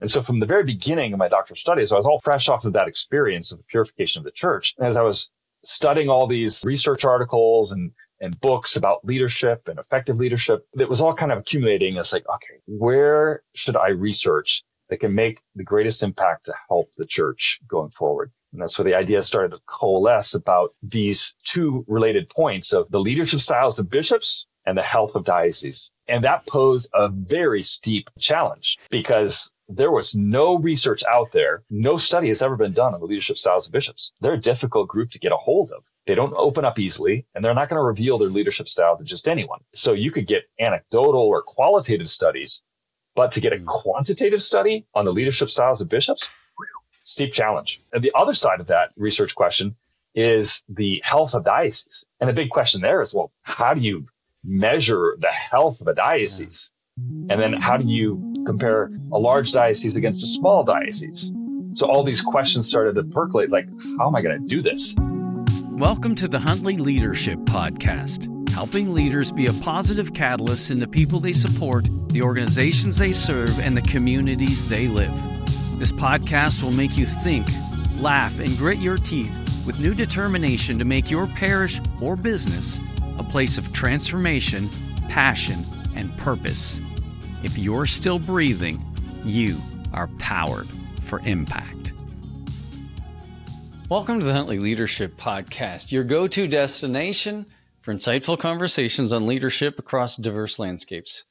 And so from the very beginning of my doctoral studies, I was all fresh off of that experience of the purification of the church. As I was studying all these research articles and and books about leadership and effective leadership that was all kind of accumulating. It's like, okay, where should I research that can make the greatest impact to help the church going forward? And that's where the idea started to coalesce about these two related points of the leadership styles of bishops and the health of dioceses. And that posed a very steep challenge because there was no research out there. No study has ever been done on the leadership styles of bishops. They're a difficult group to get a hold of. They don't open up easily and they're not going to reveal their leadership style to just anyone. So you could get anecdotal or qualitative studies, but to get a hmm. quantitative study on the leadership styles of bishops, steep challenge. And the other side of that research question is the health of dioceses. And the big question there is, well, how do you measure the health of a diocese? And then how do you compare a large diocese against a small diocese? So all these questions started to percolate like, how am I going to do this? Welcome to the Huntley Leadership Podcast, helping leaders be a positive catalyst in the people they support, the organizations they serve, and the communities they live. This podcast will make you think, laugh, and grit your teeth with new determination to make your parish or business a place of transformation, passion, and purpose. If you're still breathing, you are powered for impact. Welcome to the Huntley Leadership Podcast, your go to destination for insightful conversations on leadership across diverse landscapes.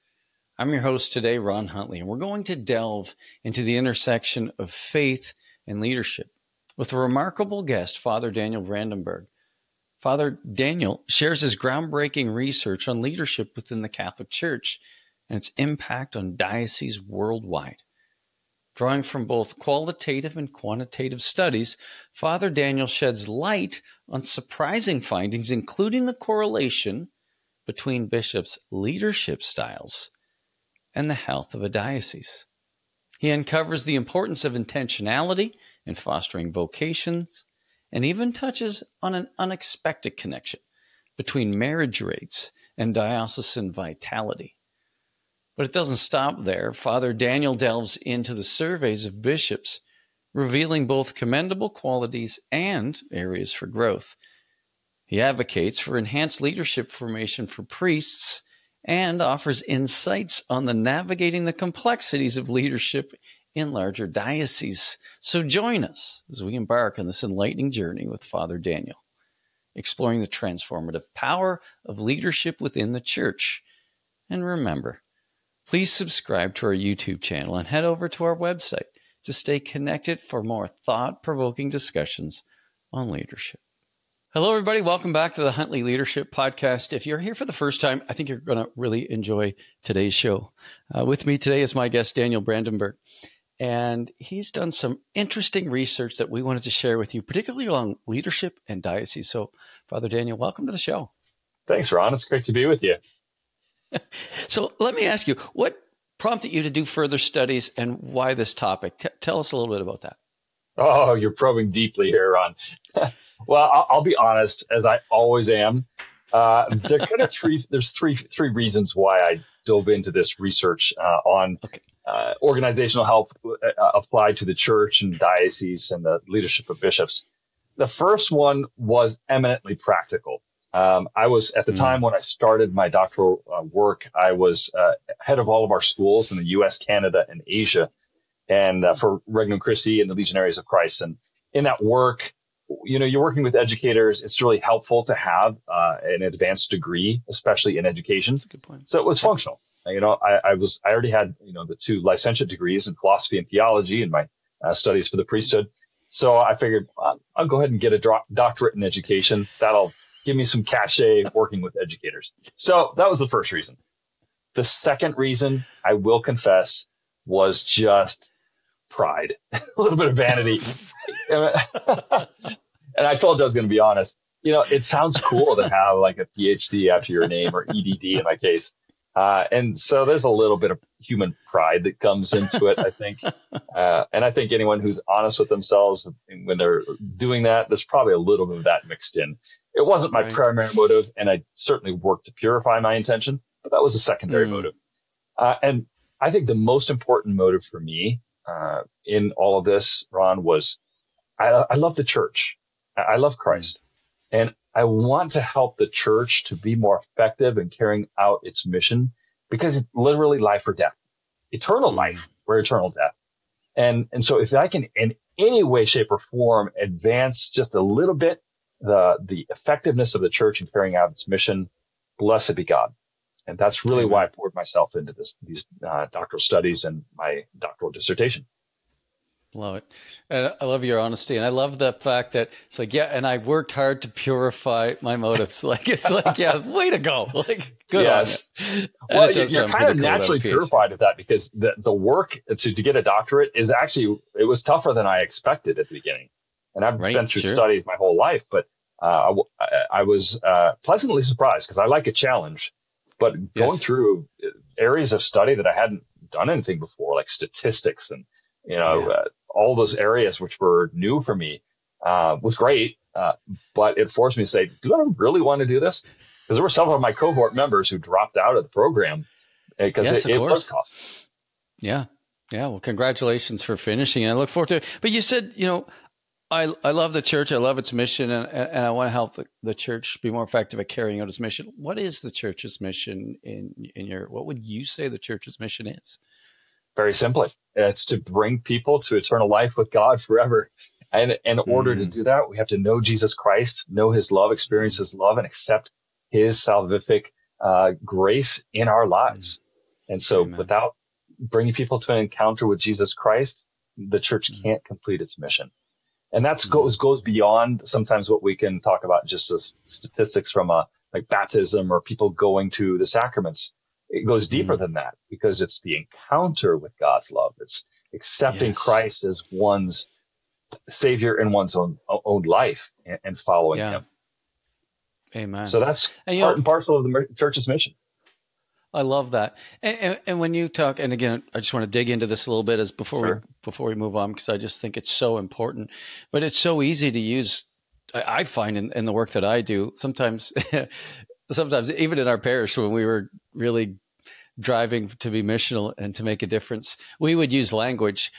I'm your host today, Ron Huntley, and we're going to delve into the intersection of faith and leadership with a remarkable guest, Father Daniel Brandenburg. Father Daniel shares his groundbreaking research on leadership within the Catholic Church and its impact on dioceses worldwide. Drawing from both qualitative and quantitative studies, Father Daniel sheds light on surprising findings, including the correlation between bishops' leadership styles and the health of a diocese. He uncovers the importance of intentionality in fostering vocations and even touches on an unexpected connection between marriage rates and diocesan vitality. But it doesn't stop there. Father Daniel delves into the surveys of bishops, revealing both commendable qualities and areas for growth. He advocates for enhanced leadership formation for priests and offers insights on the navigating the complexities of leadership in larger dioceses. So join us as we embark on this enlightening journey with Father Daniel, exploring the transformative power of leadership within the church. And remember, Please subscribe to our YouTube channel and head over to our website to stay connected for more thought provoking discussions on leadership. Hello, everybody. Welcome back to the Huntley Leadership Podcast. If you're here for the first time, I think you're going to really enjoy today's show. Uh, with me today is my guest, Daniel Brandenburg. And he's done some interesting research that we wanted to share with you, particularly along leadership and diocese. So, Father Daniel, welcome to the show. Thanks, Ron. It's great to be with you. so let me ask you, what prompted you to do further studies and why this topic? T- tell us a little bit about that. Oh, you're probing deeply here, Ron. well, I'll, I'll, be honest, as I always am. Uh, there kind of three. There's three three reasons why I dove into this research uh, on okay. uh, organizational health uh, applied to the church and diocese and the leadership of bishops. The first one was eminently practical. Um, I was at the mm. time when I started my doctoral uh, work, I was uh, head of all of our schools in the U.S., Canada, and Asia, and uh, for Regnum Christi and the Legionaries of Christ. And in that work, you know, you're working with educators. It's really helpful to have uh, an advanced degree, especially in education. So it was functional. You know, I, I, was I already had you know the two licentiate degrees in philosophy and theology in my uh, studies for the priesthood. So I figured I'll go ahead and get a doctorate in education. That'll give me some cachet working with educators. So that was the first reason. The second reason, I will confess, was just pride, a little bit of vanity. and I told you I was going to be honest. You know, it sounds cool to have like a PhD after your name or EDD in my case. Uh, and so there's a little bit of human pride that comes into it, I think. Uh, and I think anyone who's honest with themselves when they're doing that, there's probably a little bit of that mixed in. It wasn't my right. primary motive, and I certainly worked to purify my intention, but that was a secondary mm. motive. Uh, and I think the most important motive for me uh, in all of this, Ron, was I, I love the church. I love Christ. And I want to help the church to be more effective in carrying out its mission because it's literally life or death, eternal life or eternal death. And, and so if I can in any way, shape or form advance just a little bit the, the effectiveness of the church in carrying out its mission, blessed be God. And that's really Amen. why I poured myself into this, these uh, doctoral studies and my doctoral dissertation. Love it. And I love your honesty. And I love the fact that it's like, yeah, and I worked hard to purify my motives. Like, it's like, yeah, way to go. Like, good yes. on you. Well, you're kind of naturally purified of that because the, the work to, to get a doctorate is actually, it was tougher than I expected at the beginning. And I've right, been through sure. studies my whole life, but uh, I, I, was uh, pleasantly surprised because I like a challenge. But going yes. through areas of study that I hadn't done anything before, like statistics and you know, yeah. uh, all those areas which were new for me uh, was great. Uh, but it forced me to say, do I really want to do this? Because there were some of my cohort members who dropped out of the program because yes, it, it was tough. Yeah. Yeah. Well, congratulations for finishing. I look forward to it. But you said, you know, I, I love the church. I love its mission, and, and I want to help the, the church be more effective at carrying out its mission. What is the church's mission in in your? What would you say the church's mission is? Very simply, it's to bring people to eternal life with God forever. And in order mm. to do that, we have to know Jesus Christ, know his love, experience his love, and accept his salvific uh, grace in our lives. And so Amen. without bringing people to an encounter with Jesus Christ, the church mm. can't complete its mission. And that mm. goes, goes beyond sometimes what we can talk about just as statistics from a like baptism or people going to the sacraments it goes deeper mm than that because it's the encounter with God's love. It's accepting yes. Christ as one's savior in one's own own life and, and following yeah. him. Amen. So that's and, part know, and parcel of the church's mission. I love that. And, and, and, when you talk, and again, I just want to dig into this a little bit as before sure. we before we move on because I just think it's so important. But it's so easy to use. I, I find in, in the work that I do, sometimes sometimes even in our parish when we were really driving to be missional and to make a difference, we would use language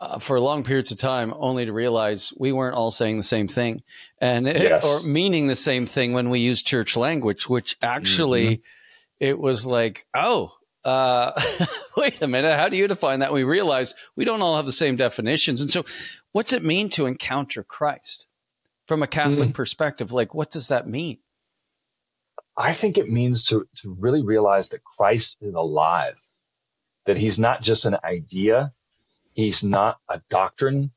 uh, for long periods of time only to realize we weren't all saying the same thing and yes. or meaning the same thing when we use church language, which actually mm-hmm. It was like, oh, uh, wait a minute, how do you define that? We realize we don't all have the same definitions. And so, what's it mean to encounter Christ from a Catholic mm-hmm. perspective? Like, what does that mean? I think it means to, to really realize that Christ is alive, that he's not just an idea. He's not a doctrine.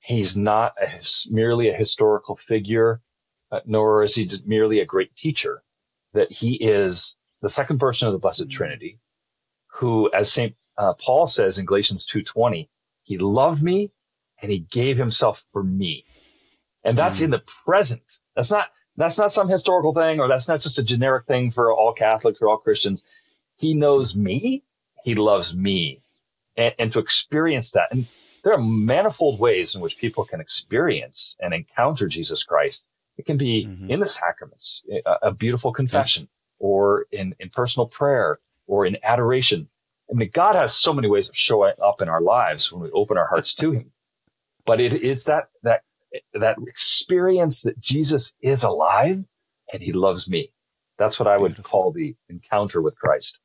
He's not a, merely a historical figure, uh, nor is he merely a great teacher, that he is the second person of the Blessed mm. Trinity, who, as St. Uh, Paul says in Galatians 2.20, he loved me and he gave himself for me. And that's mm. in the present. That's not, that's not some historical thing, or that's not just a generic thing for all Catholics or all Christians. He knows me. He loves me. And, and to experience that. And there are manifold ways in which people can experience and encounter Jesus Christ. It can be mm-hmm. in the sacraments, a, a beautiful confession, yes. Or in, in personal prayer, or in adoration. I mean, God has so many ways of showing up in our lives when we open our hearts to Him. But it is that that that experience that Jesus is alive and he loves me. That's what I would Beautiful. call the encounter with Christ.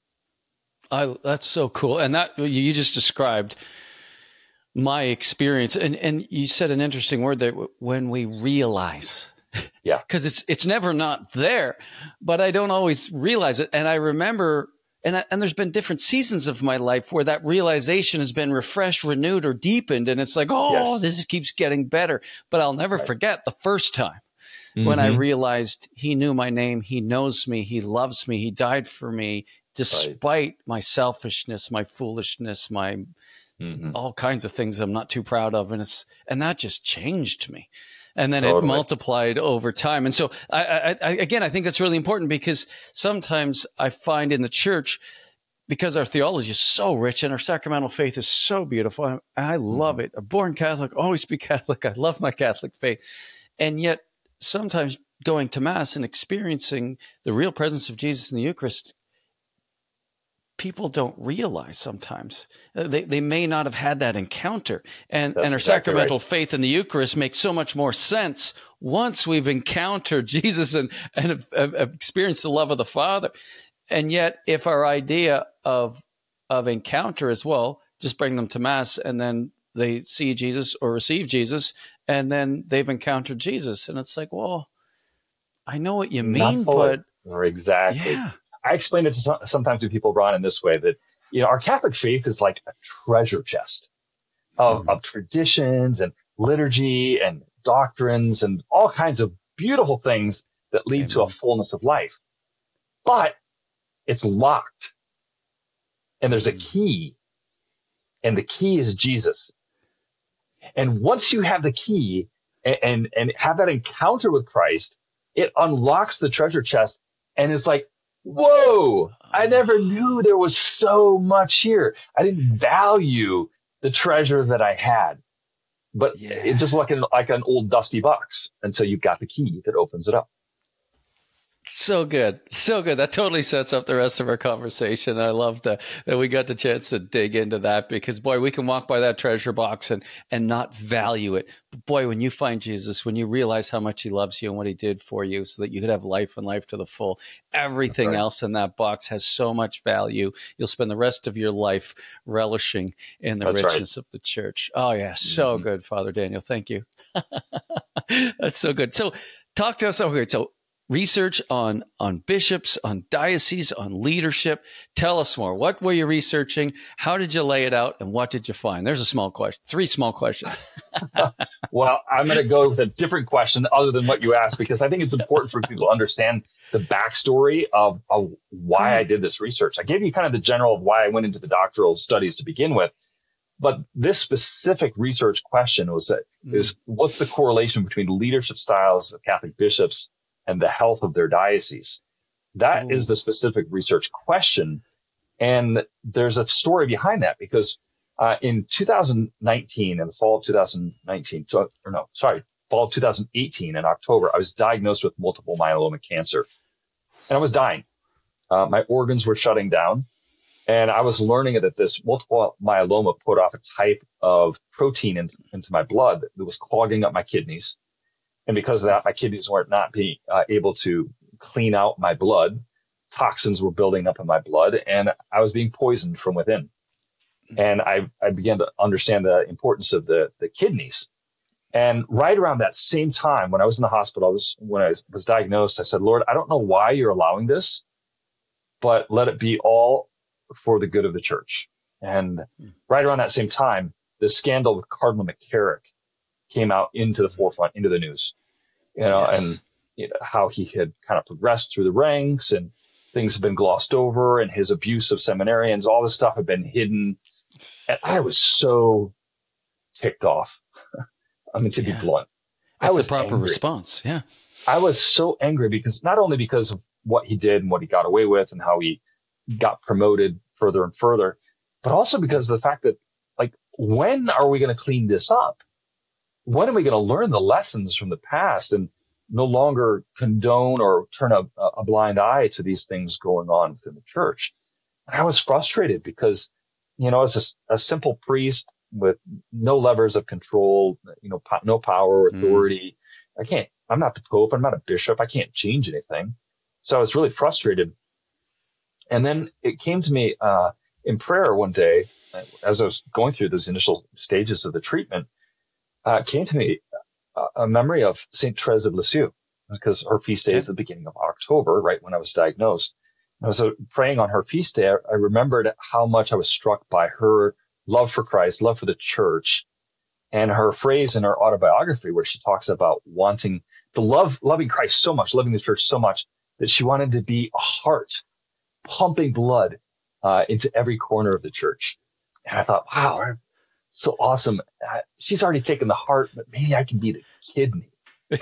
I, that's so cool. And that you just described my experience. And, and you said an interesting word there when we realize. Yeah. Cause it's, it's never not there, but I don't always realize it. And I remember and, I, and there's been different seasons of my life where that realization has been refreshed, renewed, or deepened. And it's like, oh, yes. this keeps getting better. But I'll never right. forget the first time mm-hmm. when I mm-hmm. realized he knew my name, he knows me, he loves me, he died for me, despite right. my selfishness, my foolishness, my mm-hmm. all kinds of things I'm not too proud of. And it's, and that just changed me and then totally. it multiplied over time. And so, I, I, again, I think that's really important because sometimes I find in the church, because our theology is so rich and our sacramental faith is so beautiful, I, I love mm-hmm. it. A born Catholic, always be Catholic. I love my Catholic faith, and yet sometimes going to mass and experiencing the real presence of Jesus in the Eucharist people don't realize sometimes. Uh, they, they may not have had that encounter. And, and our exactly sacramental right. faith in the Eucharist makes so much more sense once we've encountered Jesus and, and have, have experienced the love of the Father. And yet, if our idea of, of encounter as well, just bring them to Mass and then they see Jesus or receive Jesus and then they've encountered Jesus. And it's like, well, I know what you mean, but exactly. yeah. I explain it to some, sometimes to people, Ron, in this way that you know our Catholic faith is like a treasure chest of, Mhm. of traditions and liturgy and doctrines and all kinds of beautiful things that lead to a fullness of life. But it's locked, and there's a Mhm. key, and the key is Jesus. And once you have the key and, and, and have that encounter with Christ, it unlocks the treasure chest and it's like, whoa, I uh, never knew there was so much here. I didn't value the treasure that I had. But Yeah. it's just like an, like an old dusty box until you've got the key that opens it up. So good. So good. That totally sets up the rest of our conversation. I love the, that we got the chance to dig into that because boy, we can walk by that treasure box and, and not value it. But boy, when you find Jesus, when you realize how much he loves you and what he did for you so that you could have life and life to the full, everything right. else in that box has so much value. You'll spend the rest of your life relishing in the That's right. richness of the church. Oh yeah. So Mhm. good, Father Daniel. Thank you. That's so good. So talk to us. Okay. So research on on bishops, on dioceses, on leadership. Tell us more. What were you researching? How did you lay it out, and what did you find? There's a small question. Three small questions. Well, I'm going to go with a different question other than what you asked because I think it's important for people to understand the backstory of, of why I did this research. I gave you kind of the general of why I went into the doctoral studies to begin with, but this specific research question was that is what's the correlation between leadership styles of Catholic bishops and the health of their diocese? That is Ooh. the specific research question. And there's a story behind that because uh, in 2019, in the fall of 2019, so, or no, sorry, fall of 2018 in October, I was diagnosed with multiple myeloma cancer and I was dying. Uh, my organs were shutting down. And I was learning that this multiple myeloma put off a type of protein in, into my blood that was clogging up my kidneys. And because of that, my kidneys weren't not being uh, able to clean out my blood. Toxins were building up in my blood and I was being poisoned from within. And I, I began to understand the importance of the, the kidneys. And right around that same time, when I was in the hospital, I was, when I was diagnosed, I said, Lord, I don't know why you're allowing this, but let it be all for the good of the church. And right around that same time, the scandal with Cardinal McCarrick came out into the forefront, into the news, you know, Yes. and you know, how he had kind of progressed through the ranks and things have been glossed over and his abuse of seminarians, all this stuff had been hidden. And I was so ticked off. I mean, to Yeah. be blunt, I That's was the proper angry. response. Yeah. I was so angry because not only because of what he did and what he got away with and how he got promoted further and further, but also because of the fact that, like, when are we going to clean this up? When are we going to learn the lessons from the past and no longer condone or turn a, a blind eye to these things going on within the church? And I was frustrated because, you know, as a, a simple priest with no levers of control, you know, po- no power or Mm. authority, I can't, I'm not the Pope, I'm not a bishop, I can't change anything. So I was really frustrated. And then it came to me uh, in prayer one day, uh, as I was going through those initial stages of the treatment, uh, came to me a, a memory of St. Therese of Lisieux, because her feast day is the beginning of October, right when I was diagnosed. And so praying on her feast day, I, I remembered how much I was struck by her love for Christ, love for the church, and her phrase in her autobiography where she talks about wanting to love, loving Christ so much, loving the church so much that she wanted to be a heart pumping blood uh, into every corner of the church. And I thought, wow, so awesome. She's already taken the heart, but maybe I can be the kidney.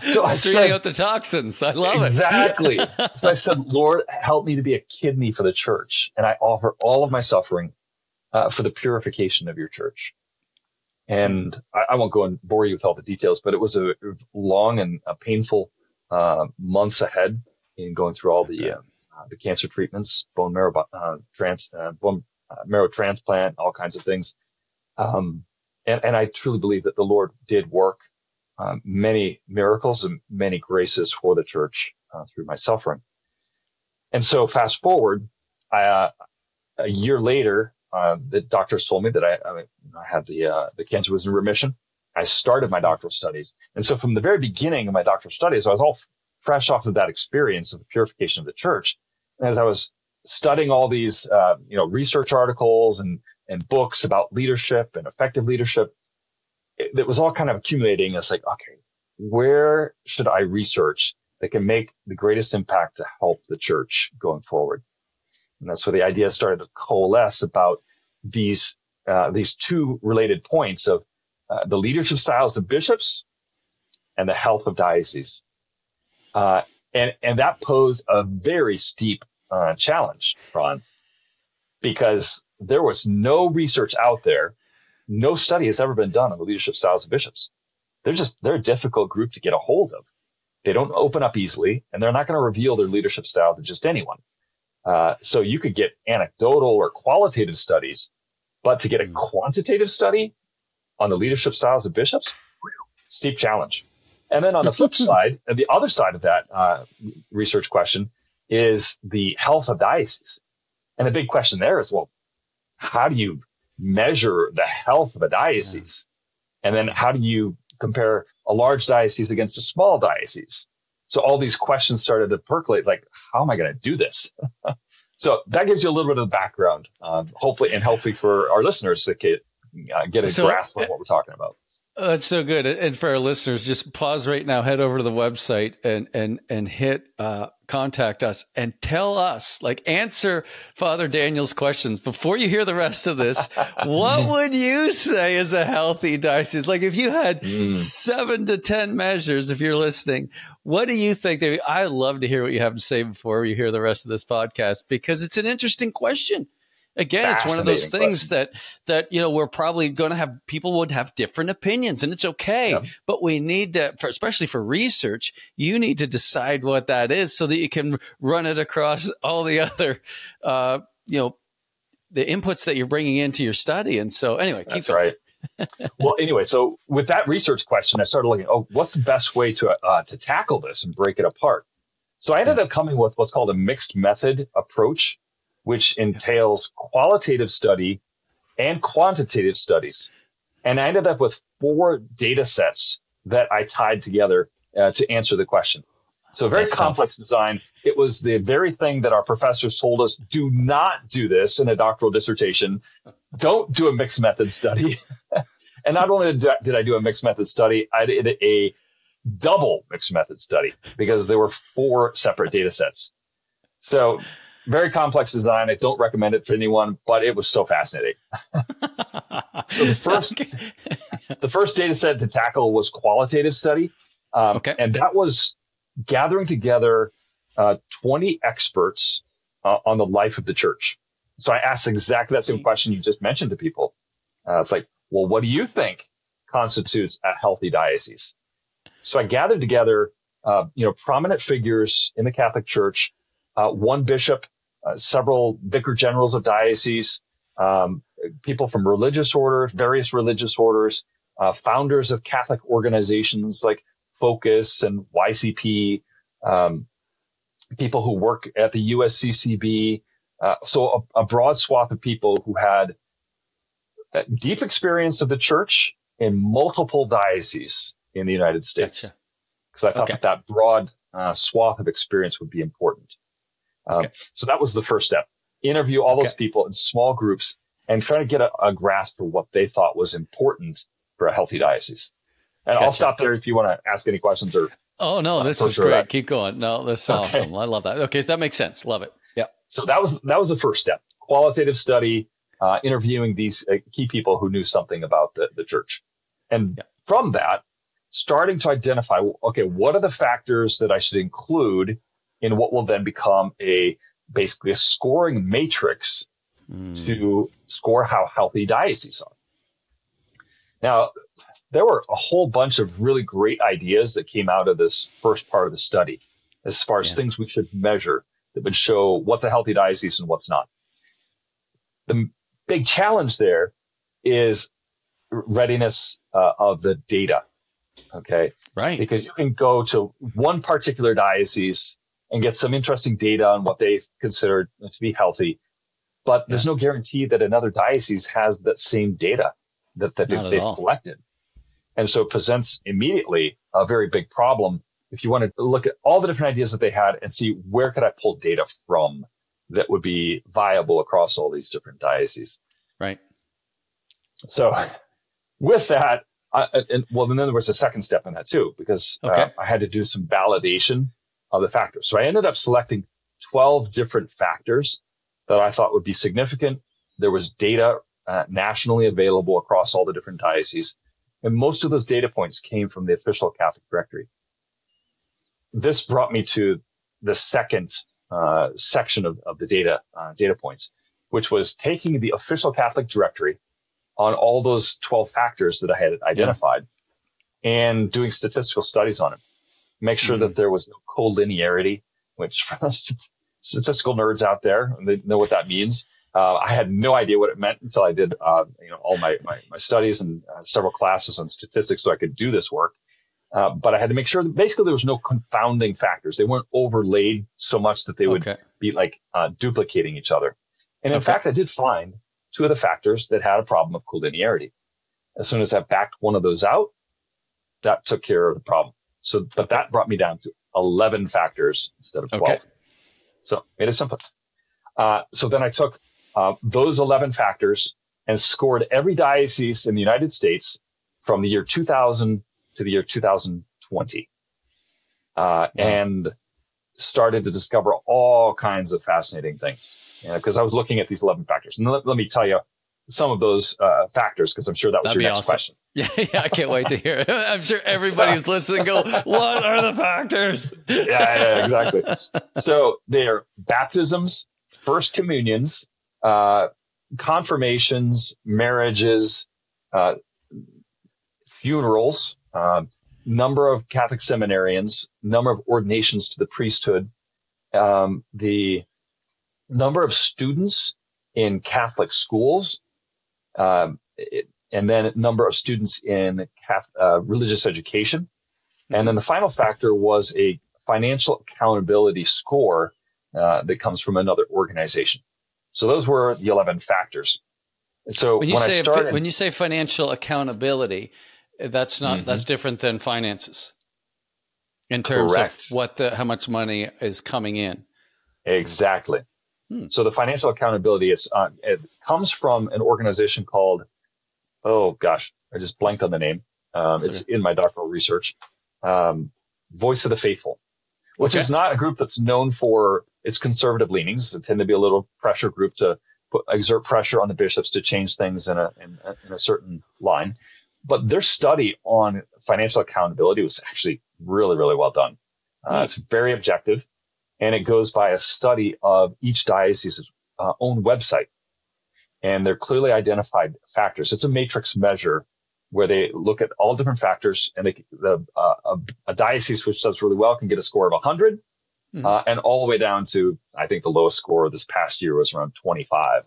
So I said- out the toxins. I love Exactly. it. Exactly. so I said, Lord, help me to be a kidney for the church. And I offer all of my suffering uh, for the purification of your church. And I, I won't go and bore you with all the details, but it was a, long and a painful uh, months ahead in going through all the uh, uh, the cancer treatments, bone marrow uh, trans, uh, bone marrow transplant, all kinds of things. Um, and, and I truly believe that the Lord did work um, many miracles and many graces for the church uh, through my suffering. And so, fast forward, a year later, the doctors told me that I, I, I had the the cancer was in remission. I started my doctoral studies, and so from the very beginning of my doctoral studies, I was all fresh off of that experience of the purification of the church. And as I was studying all these, uh, you know, research articles and, and books about leadership and effective leadership, it, it was all kind of accumulating. It's like, okay, where should I research that can make the greatest impact to help the church going forward? And that's where the idea started to coalesce about these, uh, these two related points of uh, the leadership styles of bishops and the health of dioceses. Uh, and, and that posed a very steep uh, challenge, Ron, because there was no research out there. No study has ever been done on the leadership styles of bishops. They're just, they're a difficult group to get a hold of. They don't open up easily and they're not going to reveal their leadership style to just anyone. Uh, so you could get anecdotal or qualitative studies, but to get a hmm. quantitative study on the leadership styles of bishops, steep challenge. And then on the flip side, the other side of that uh, research question is the health of diocese. And the big question there is, well, how do you measure the health of a diocese? And then how do you compare a large diocese against a small diocese? So all these questions started to percolate like, how am I going to do this? so that gives you a little bit of the background, um, hopefully, and hopefully for our listeners to get, uh, get a so, grasp of what we're talking about. Oh, that's so good. And for our listeners, just pause right now, head over to the website and and and hit uh, contact us and tell us, like, answer Father Daniel's questions before you hear the rest of this. what would you say is a healthy diocese? Like, if you had mm. seven to ten measures, if you're listening, what do you think? I love to hear what you have to say before you hear the rest of this podcast because it's an interesting question again it's one of those things question. that that you know we're probably going to have people would have different opinions and it's okay. But we need to for, especially for research you need to decide what that is so that you can run it across all the other uh, you know the inputs that you're bringing into your study. And so anyway that's right. Well anyway so with that research question i started looking oh what's the best way to uh, to tackle this and break it apart? So i ended up coming with what's called a mixed method approach which entails qualitative study and quantitative studies. And I ended up with four data sets that I tied together uh, to answer the question. So, very That's complex tough. design. It was the very thing that our professors told us do not do this in a doctoral dissertation. Don't do a mixed method study. and not only did I do a mixed method study, I did a double mixed method study because there were four separate data sets. So, very complex design. I don't recommend it for anyone, but it was so fascinating. so the first, the first data set to tackle was qualitative study. Um, okay. And that was gathering together uh, 20 experts uh, on the life of the church. So I asked exactly that same question you just mentioned to people. Uh, it's like, well, what do you think constitutes a healthy diocese? So I gathered together, uh, you know, prominent figures in the Catholic Church, uh, one bishop, uh, several vicar generals of dioceses, um, people from religious orders, various religious orders, uh, founders of Catholic organizations like Focus and YCP, um, people who work at the USCCB. Uh, so a, a, broad swath of people who had deep experience of the church in multiple dioceses in the United States. Because gotcha. I thought okay. that that broad uh, swath of experience would be important. Um. So that was the first step. Interview all those okay. people in small groups and try to get a, a, grasp for what they thought was important for a healthy diocese. And gotcha. I'll stop there if you want to ask any questions or. Oh no, this is great. That. Keep going. No, this is okay. awesome. I love that. Okay, so that makes sense. Love it. Yeah. So that was that was the first step. Qualitative study, uh, interviewing these uh, key people who knew something about the, the church, and yeah. from that, starting to identify. Okay, what are the factors that I should include in what will then become a basically a scoring matrix mm. to score how healthy dioceses are. Now, there were a whole bunch of really great ideas that came out of this first part of the study as far as yeah. things we should measure that would show what's a healthy diocese and what's not. The big challenge there is readiness uh, of the data. Okay. Right. Because you can go to one particular diocese and get some interesting data on what they consider to be healthy. But there's no guarantee that another diocese has that same data that, that they've collected. And so it presents immediately a very big problem if you want to look at all the different ideas that they had and see where could I pull data from that would be viable across all these different dioceses. Right. So with that, I, and well, then there was a second step in that too, because uh, okay. uh, I had to do some validation of the factors. So I ended up selecting 12 different factors that I thought would be significant. There was data uh, nationally available across all the different dioceses. And most of those data points came from the official Catholic directory. This brought me to the second uh, section of, of the data uh, data points, which was taking the official Catholic directory on all those 12 factors that I had identified yeah. and doing statistical studies on it. Make sure mm-hmm. that there was no collinearity, which for us statistical nerds out there, they know what that means. Uh, I had no idea what it meant until I did, uh, you know, all my, my, my studies and uh, several classes on statistics so I could do this work. Uh, but I had to make sure that basically there was no confounding factors. They weren't overlaid so much that they would okay. be like uh, duplicating each other. And in okay. fact, I did find two of the factors that had a problem of collinearity. As soon as I backed one of those out, that took care of the problem. So, but that brought me down to 11 factors instead of 12. Okay. So made it simple. Uh, so then I took uh, those 11 factors and scored every diocese in the United States from the year 2000 to the year 2020. Uh, and started to discover all kinds of fascinating things because you know, I was looking at these 11 factors. And let, let me tell you some of those uh, factors because I'm sure that was That'd your next awesome. question. Yeah, yeah, I can't wait to hear it. I'm sure everybody who's listening go, what are the factors? yeah, yeah, exactly. so they are baptisms, first communions, uh, confirmations, marriages, uh, funerals, uh, number of Catholic seminarians, number of ordinations to the priesthood, um, the number of students in Catholic schools, um, it, and then number of students in uh, religious education. And then the final factor was a financial accountability score uh, that comes from another organization. So those were the 11 factors. So when you when say started, when you say financial accountability, that's not mm-hmm. that's different than finances in terms Correct. of what the how much money is coming in. Exactly. Hmm. So the financial accountability is uh, it comes from an organization called oh gosh I just blanked on the name. Um, it's in my doctoral research. Um, Voice of the Faithful, which okay. is not a group that's known for its conservative leanings. It tend to be a little pressure group to put, exert pressure on the bishops to change things in a in, in a certain line but their study on financial accountability was actually really, really well done. Uh, it's very objective, and it goes by a study of each diocese's uh, own website, and they're clearly identified factors. It's a matrix measure where they look at all different factors, and they, the, uh, a, a, diocese which does really well can get a score of 100, mm-hmm. Uh, and all the way down to I think the lowest score this past year was around 25.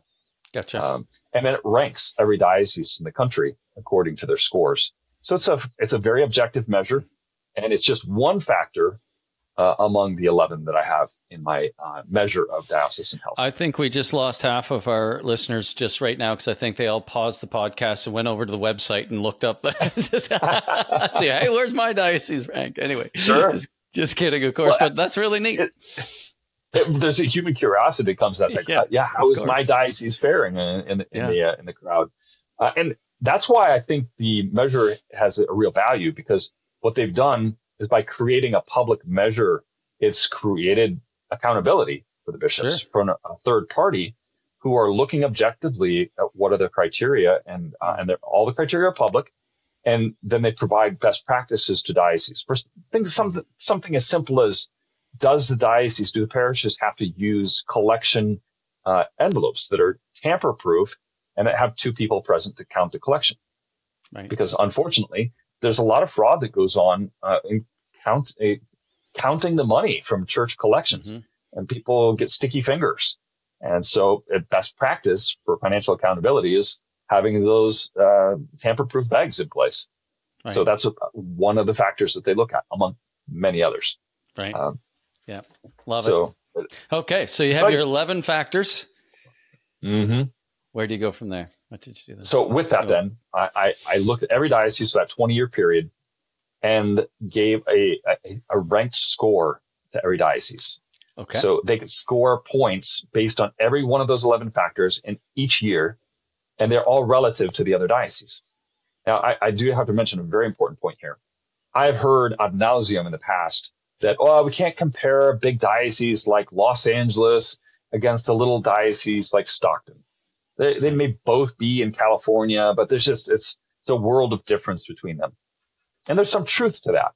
Gotcha. Um, and then it ranks every diocese in the country according to their scores. So it's a it's a very objective measure, and it's just one factor uh, among the 11 that I have in my uh, measure of diocesan health. I think we just lost half of our listeners just right now because I think they all paused the podcast and went over to the website and looked up. The See, hey, where's my diocese rank? Anyway, sure. Just, just kidding, of course, well, but that's really neat. It, it, there's a human curiosity that comes to that. Like, yeah, yeah how is my diocese faring in, in, in yeah. the uh, in the crowd? Uh, and that's why I think the measure has a real value because what they've done is by creating a public measure, it's created accountability for the bishops sure. from a, third party who are looking objectively at what are the criteria and uh, and all the criteria are public. And then they provide best practices to dioceses for things, something, something as simple as does the diocese, do the parishes have to use collection uh, envelopes that are tamper proof and that have two people present to count the collection. Right. Because unfortunately, there's a lot of fraud that goes on uh, in count, uh, counting the money from church collections. Mm-hmm. and people get sticky fingers. And so, best practice for financial accountability is having those uh, tamper-proof bags in place. Right. So that's one of the factors that they look at, among many others. Right. Um, yeah. Love so, it. Okay, so you have so your eleven factors. Mm-hmm. Where do you go from there? What did you do? So with that, oh. then I, I, I looked at every diocese for that twenty-year period, and gave a, a, a ranked score to every diocese. Okay. So they could score points based on every one of those 11 factors in each year, and they're all relative to the other diocese. Now, I, I do have to mention a very important point here. I've heard ad nauseum in the past that, oh, we can't compare a big diocese like Los Angeles against a little diocese like Stockton. They, they may both be in California, but there's just, it's, it's a world of difference between them. And there's some truth to that.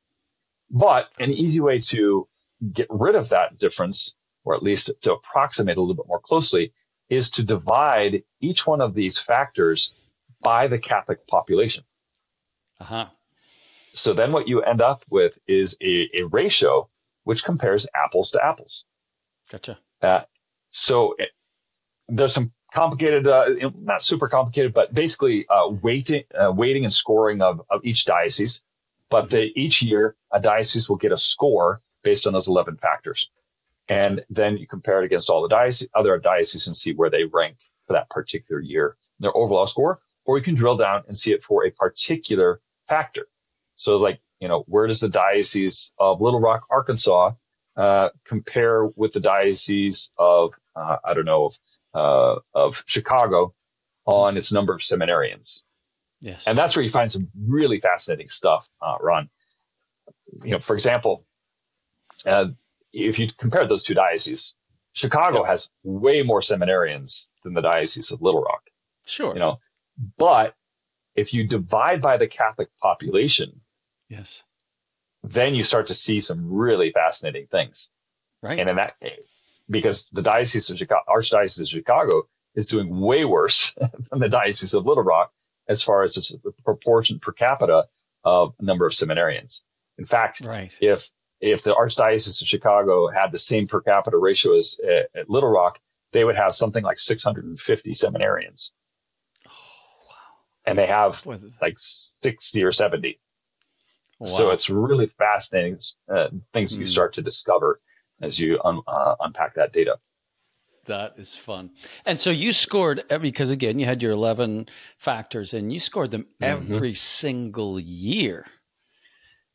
But an easy way to get rid of that difference, or at least to approximate a little bit more closely, is to divide each one of these factors by the Catholic population. Uh-huh. So then what you end up with is a, a ratio which compares apples to apples. Gotcha. Uh, so it, there's some complicated, uh, not super complicated, but basically uh, weighting, uh, weighting and scoring of, of each diocese. But the, each year, a diocese will get a score based on those 11 factors. And then you compare it against all the diocese, other dioceses and see where they rank for that particular year, their overall score. Or you can drill down and see it for a particular factor. So, like, you know, where does the diocese of Little Rock, Arkansas, uh, compare with the diocese of, uh, I don't know, uh, of Chicago on its number of seminarians? Yes. And that's where you find some really fascinating stuff, uh, Ron. You know, for example, uh, if you compare those two dioceses, Chicago yep. has way more seminarians than the diocese of Little Rock. Sure. You know, but if you divide by the Catholic population, yes, then you start to see some really fascinating things. Right. And in that because the diocese of Chicago, Archdiocese of Chicago is doing way worse than the diocese of Little Rock as far as the proportion per capita of number of seminarians. In fact, right. if if the Archdiocese of Chicago had the same per capita ratio as at, at Little Rock, they would have something like 650 seminarians. Oh, wow. And they have like 60 or 70. Wow. So it's really fascinating uh, things mm. you hmm. start to discover as you un, uh, unpack that data. That is fun. And so you scored because again, you had your 11 factors and you scored them mm-hmm. every single year.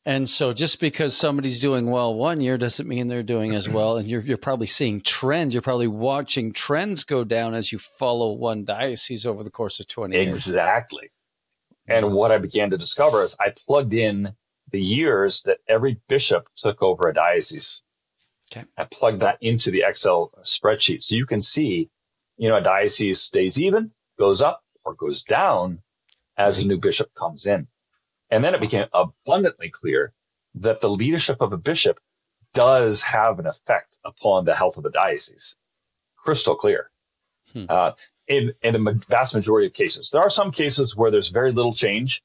And so just because somebody's doing well one year doesn't mean they're doing as well. And you're, you're probably seeing trends. You're probably watching trends go down as you follow one diocese over the course of 20 years. Exactly. And what I began to discover is I plugged in the years that every bishop took over a diocese. Okay. I plugged that into the Excel spreadsheet. So you can see, you know, a diocese stays even, goes up, or goes down as a new bishop comes in. And then it became abundantly clear that the leadership of a bishop does have an effect upon the health of the diocese. Crystal clear. Hmm. Uh, in, in the vast majority of cases, there are some cases where there's very little change,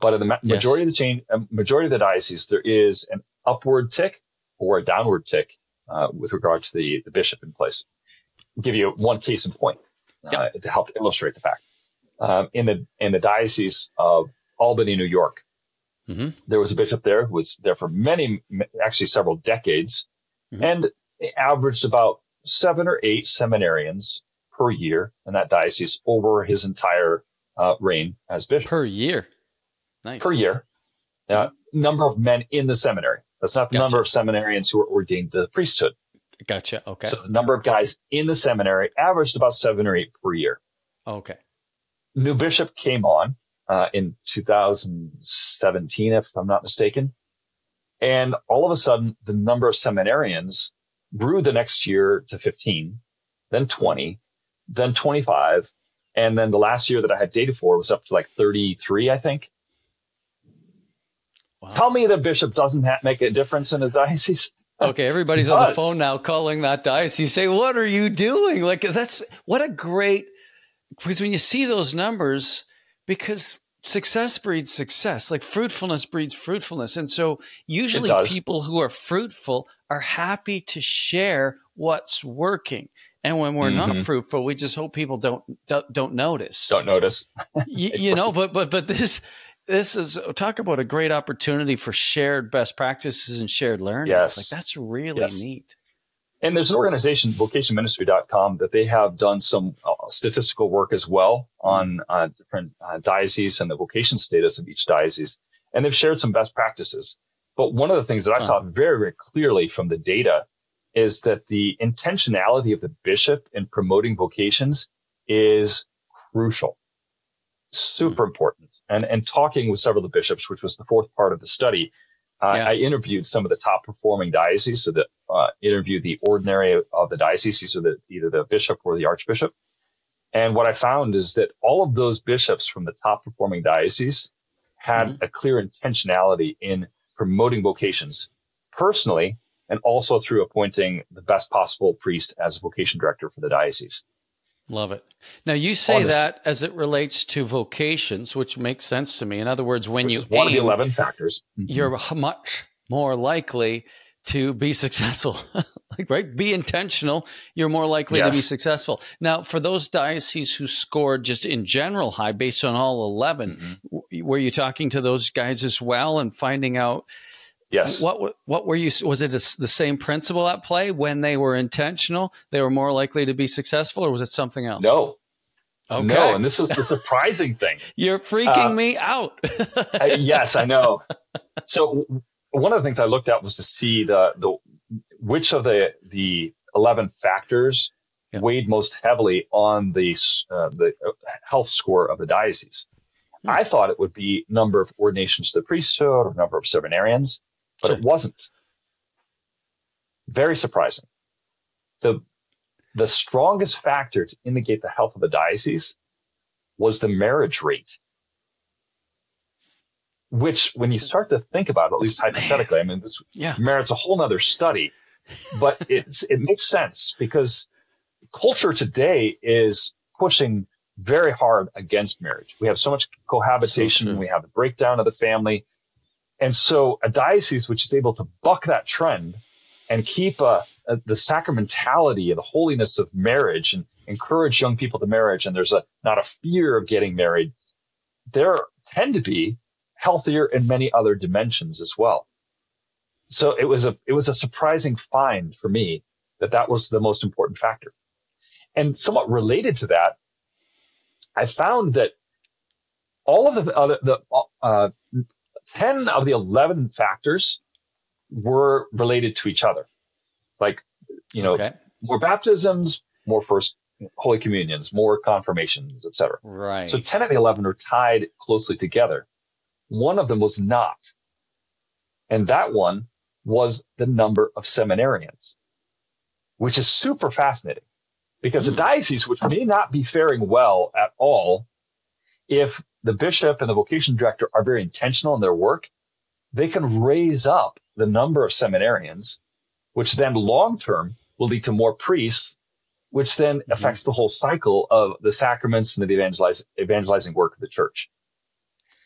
but in the majority yes. of the change, uh, majority of the diocese, there is an upward tick or a downward tick uh, with regard to the, the bishop in place. I'll give you one case in point uh, yep. to help illustrate the fact. Um, in the in the diocese of Albany, New York. Mm-hmm. There was a bishop there who was there for many, actually several decades, mm-hmm. and averaged about seven or eight seminarians per year in that diocese over his entire uh, reign as bishop. Per year. Nice. Per year. Uh, number of men in the seminary. That's not the gotcha. number of seminarians who were ordained to the priesthood. Gotcha. Okay. So the number of guys in the seminary averaged about seven or eight per year. Okay. New bishop came on uh, in 2017, if I'm not mistaken. And all of a sudden, the number of seminarians grew the next year to 15, then 20, then 25. And then the last year that I had data for was up to like 33, I think. Wow. Tell me the bishop doesn't ha- make a difference in his diocese. Okay, everybody's on the phone now calling that diocese. Say, what are you doing? Like, that's what a great, because when you see those numbers, because success breeds success like fruitfulness breeds fruitfulness and so usually people who are fruitful are happy to share what's working. And when we're mm-hmm. not fruitful, we just hope people don't don't, don't notice. Don't notice. you, you know, but but but this this is talk about a great opportunity for shared best practices and shared learning. Yes. Like that's really yes. neat. And there's an organization, vocationministry.com, that they have done some uh, statistical work as well on uh, different uh, dioceses and the vocation status of each diocese. And they've shared some best practices. But one of the things that I saw very, very clearly from the data is that the intentionality of the bishop in promoting vocations is crucial, super mm-hmm. important. And, and talking with several of the bishops, which was the fourth part of the study, uh, yeah. I interviewed some of the top performing dioceses, so that uh, interviewed the ordinary of the diocese, so that either the bishop or the archbishop. And what I found is that all of those bishops from the top performing dioceses had mm-hmm. a clear intentionality in promoting vocations personally and also through appointing the best possible priest as a vocation director for the diocese. Love it. Now you say that as it relates to vocations, which makes sense to me. In other words, when you one aim, of the eleven factors, mm-hmm. you're much more likely to be successful. like right, be intentional. You're more likely yes. to be successful. Now, for those dioceses who scored just in general high based on all 11, mm-hmm. were you talking to those guys as well and finding out? Yes. What what were you? Was it a, the same principle at play when they were intentional? They were more likely to be successful, or was it something else? No. Okay. No, and this is the surprising thing. You're freaking uh, me out. I, yes, I know. So one of the things I looked at was to see the the which of the the eleven factors yeah. weighed most heavily on the uh, the uh, health score of the diocese. Hmm. I thought it would be number of ordinations to the priesthood or number of seminarians but sure. it wasn't. Very surprising. The, the strongest factor to indicate the health of the diocese was the marriage rate. Which, when you hmm. start to think about it, at least hypothetically, I mean, this yeah. merits a whole other study, but it's, it makes sense because culture today is pushing very hard against marriage. We have so much cohabitation. So we have the breakdown of the family. And so a diocese which is able to buck that trend and keep uh, uh, the sacramentality and the holiness of marriage and encourage young people to marriage, and there's a not a fear of getting married, there tend to be healthier in many other dimensions as well. So it was a it was a surprising find for me that that was the most important factor. And somewhat related to that, I found that all of the other the uh, 10 of the 11 factors were related to each other. Like, you know, okay. more baptisms, more first holy communions, more confirmations, etc. Right. So 10 of the 11 are tied closely together. One of them was not. And that one was the number of seminarians, which is super fascinating because mm. the diocese, which may not be faring well at all, if the bishop and the vocation director are very intentional in their work, they can raise up the number of seminarians, which then long term will lead to more priests, which then mm-hmm. affects the whole cycle of the sacraments and the evangelize, evangelizing work of the church.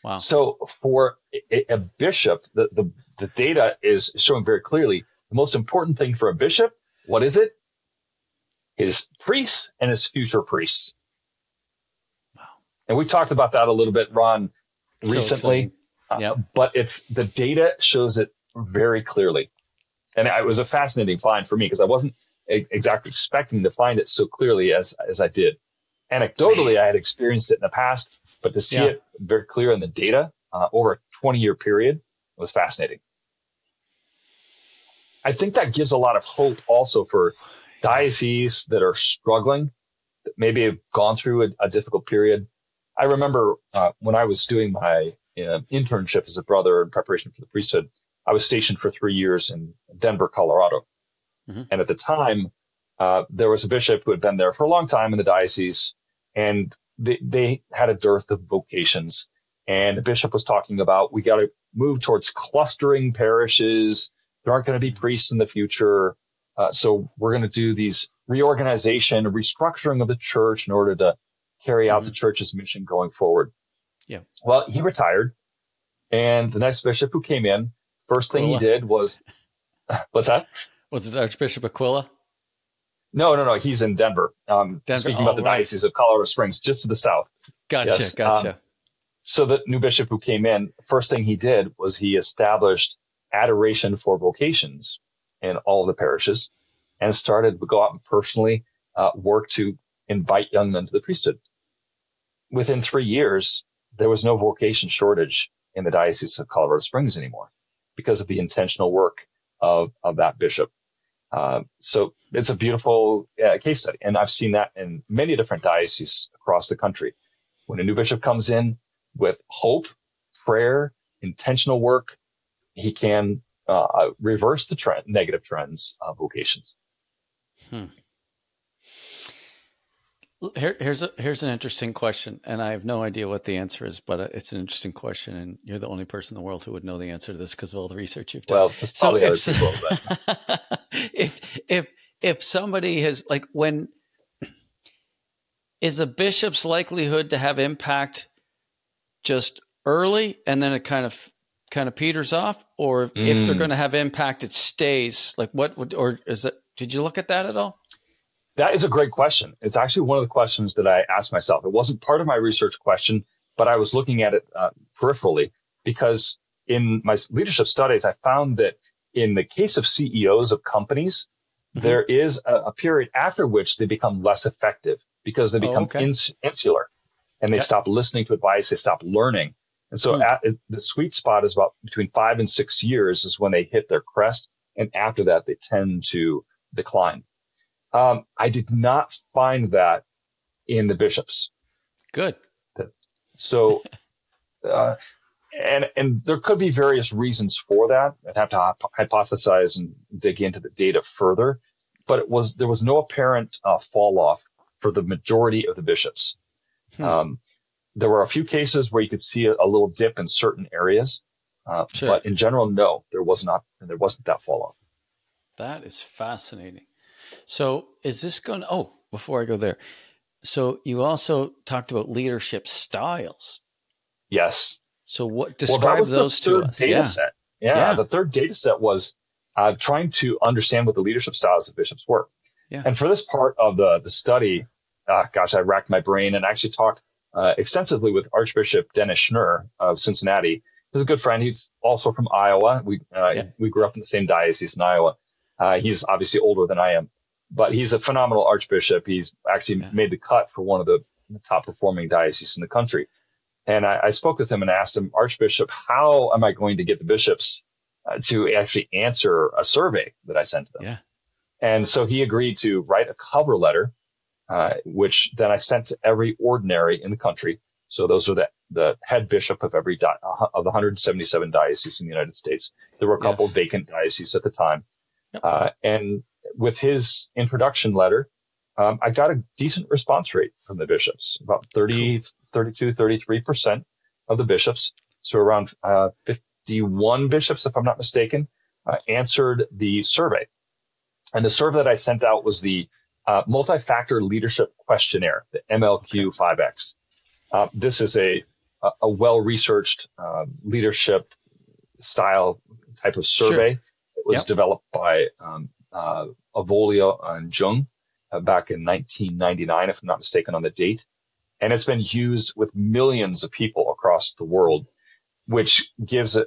Wow. So for a, a bishop, the, the, the data is showing very clearly the most important thing for a bishop, what is it? His priests and his future priests. And we talked about that a little bit, Ron, recently. So yep. Uh, but it's the data shows it very clearly. And it was a fascinating find for me because I wasn't exactly expecting to find it so clearly as, as I did. Anecdotally, I had experienced it in the past, but to see yeah. it very clear in the data uh, over a 20 year period was fascinating. I think that gives a lot of hope also for dioceses that are struggling, that maybe have gone through a, a difficult period, I remember uh, when I was doing my uh, internship as a brother in preparation for the priesthood, I was stationed for three years in Denver, Colorado. Mm-hmm. And at the time, uh, there was a bishop who had been there for a long time in the diocese, and they, they had a dearth of vocations. And the bishop was talking about we got to move towards clustering parishes. There aren't going to be priests in the future. Uh, so we're going to do these reorganization, restructuring of the church in order to carry out mm-hmm. the church's mission going forward. Yeah. Well, he retired, and the next bishop who came in, first Aquila. thing he did was, what's that? Was it Archbishop Aquila? No, no, no. He's in Denver. Um, Denver. Speaking Oh, about the right. Diocese of Colorado Springs, just to the south. Gotcha. Yes, Gotcha. um, So the new bishop who came in, first thing he did was he established adoration for vocations in all the parishes and started to go out and personally uh, work to invite young men to the priesthood. Within three years, there was no vocation shortage in the Diocese of Colorado Springs anymore because of the intentional work of, of that bishop. Uh, so it's a beautiful uh, case study. And I've seen that in many different dioceses across the country. When a new bishop comes in with hope, prayer, intentional work, he can uh, reverse the trend, negative trends of vocations. Here, here's a, here's an interesting question, and I have no idea what the answer is, but uh, it's an interesting question, and you're the only person in the world who would know the answer to this because of all the research you've done. Well, probably if, people, if if if somebody has like when is a bishop's likelihood to have impact just early and then it kind of kind of peters off or if they're Mm. going to have impact it stays like what would or is it did you look at that at all That is a great question. It's actually one of the questions that I asked myself. It wasn't part of my research question, but I was looking at it uh, peripherally because in my leadership studies, I found that in the case of CEOs of companies, Mhm. there is a, a period after which they become less effective because they Oh, become okay. ins- insular and they Yeah. stop listening to advice, they stop learning. And so Hmm. at, the sweet spot is about between five and six years is when they hit their crest. And after that, they tend to decline. Um, I did not find that in the bishops. good So, uh, and and there could be various reasons for that. I'd have to hypo- hypothesize and dig into the data further, but it was there was no apparent uh, fall off for the majority of the bishops. Hmm. Um, there were a few cases where you could see a, a little dip in certain areas, uh, Sure. but in general, no, there was not. There wasn't that fall off. That is fascinating. So, is this going to, oh, before I go there. So, you also talked about leadership styles. Yes. So, what Well, describe was those to us? Data Yeah. set. Yeah, Yeah. The third data set was uh, trying to understand what the leadership styles of bishops were. Yeah. And for this part of the, the study, uh, gosh, I racked my brain and actually talked uh, extensively with Archbishop Dennis Schnurr of Cincinnati. He's a good friend. He's also from Iowa. We uh, Yeah. we grew up in the same diocese in Iowa. Uh, he's obviously older than I am, but he's a phenomenal archbishop. He's actually Yeah. made the cut for one of the top performing dioceses in the country. And I, I spoke with him and asked him, Archbishop, how am I going to get the bishops uh, to actually answer a survey that I sent to them? Yeah. And so he agreed to write a cover letter, uh, which then I sent to every ordinary in the country. So those are the, the head bishop of every di- uh, of the 177 dioceses in the United States. There were a couple Yes. vacant dioceses at the time. Yep. Uh, and with his introduction letter, um, I got a decent response rate from the bishops, about 30, 32, 33% of the bishops. So around uh, 51 bishops, if I'm not mistaken, uh, answered the survey. And the survey that I sent out was the uh, multi-factor leadership questionnaire, the MLQ 5X. Uh, this is a, a, a well-researched uh, leadership style type of survey. Sure. It was Yep. developed by um, uh, Avolio and Jung uh, back in 1999, if I'm not mistaken on the date. And it's been used with millions of people across the world, which gives a,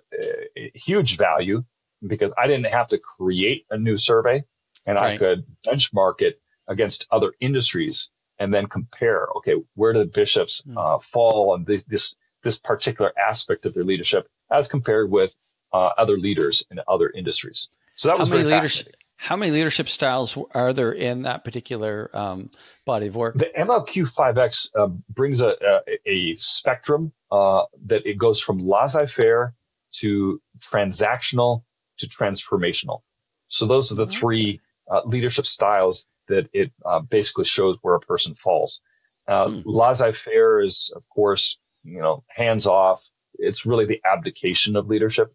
a huge value because I didn't have to create a new survey and I could benchmark it against other industries and then compare, okay, where do the bishops Hmm. uh, fall on this, this, this particular aspect of their leadership as compared with uh, other leaders in other industries. So that How was many fascinating. How many leadership styles are there in that particular um, body of work? The MLQ5X uh, brings a, a, a spectrum uh, that it goes from laissez-faire to transactional to transformational. So those are the three uh, leadership styles that it uh, basically shows where a person falls. Uh, Hmm. Laissez-faire is, of course, you know, hands off. It's really the abdication of leadership.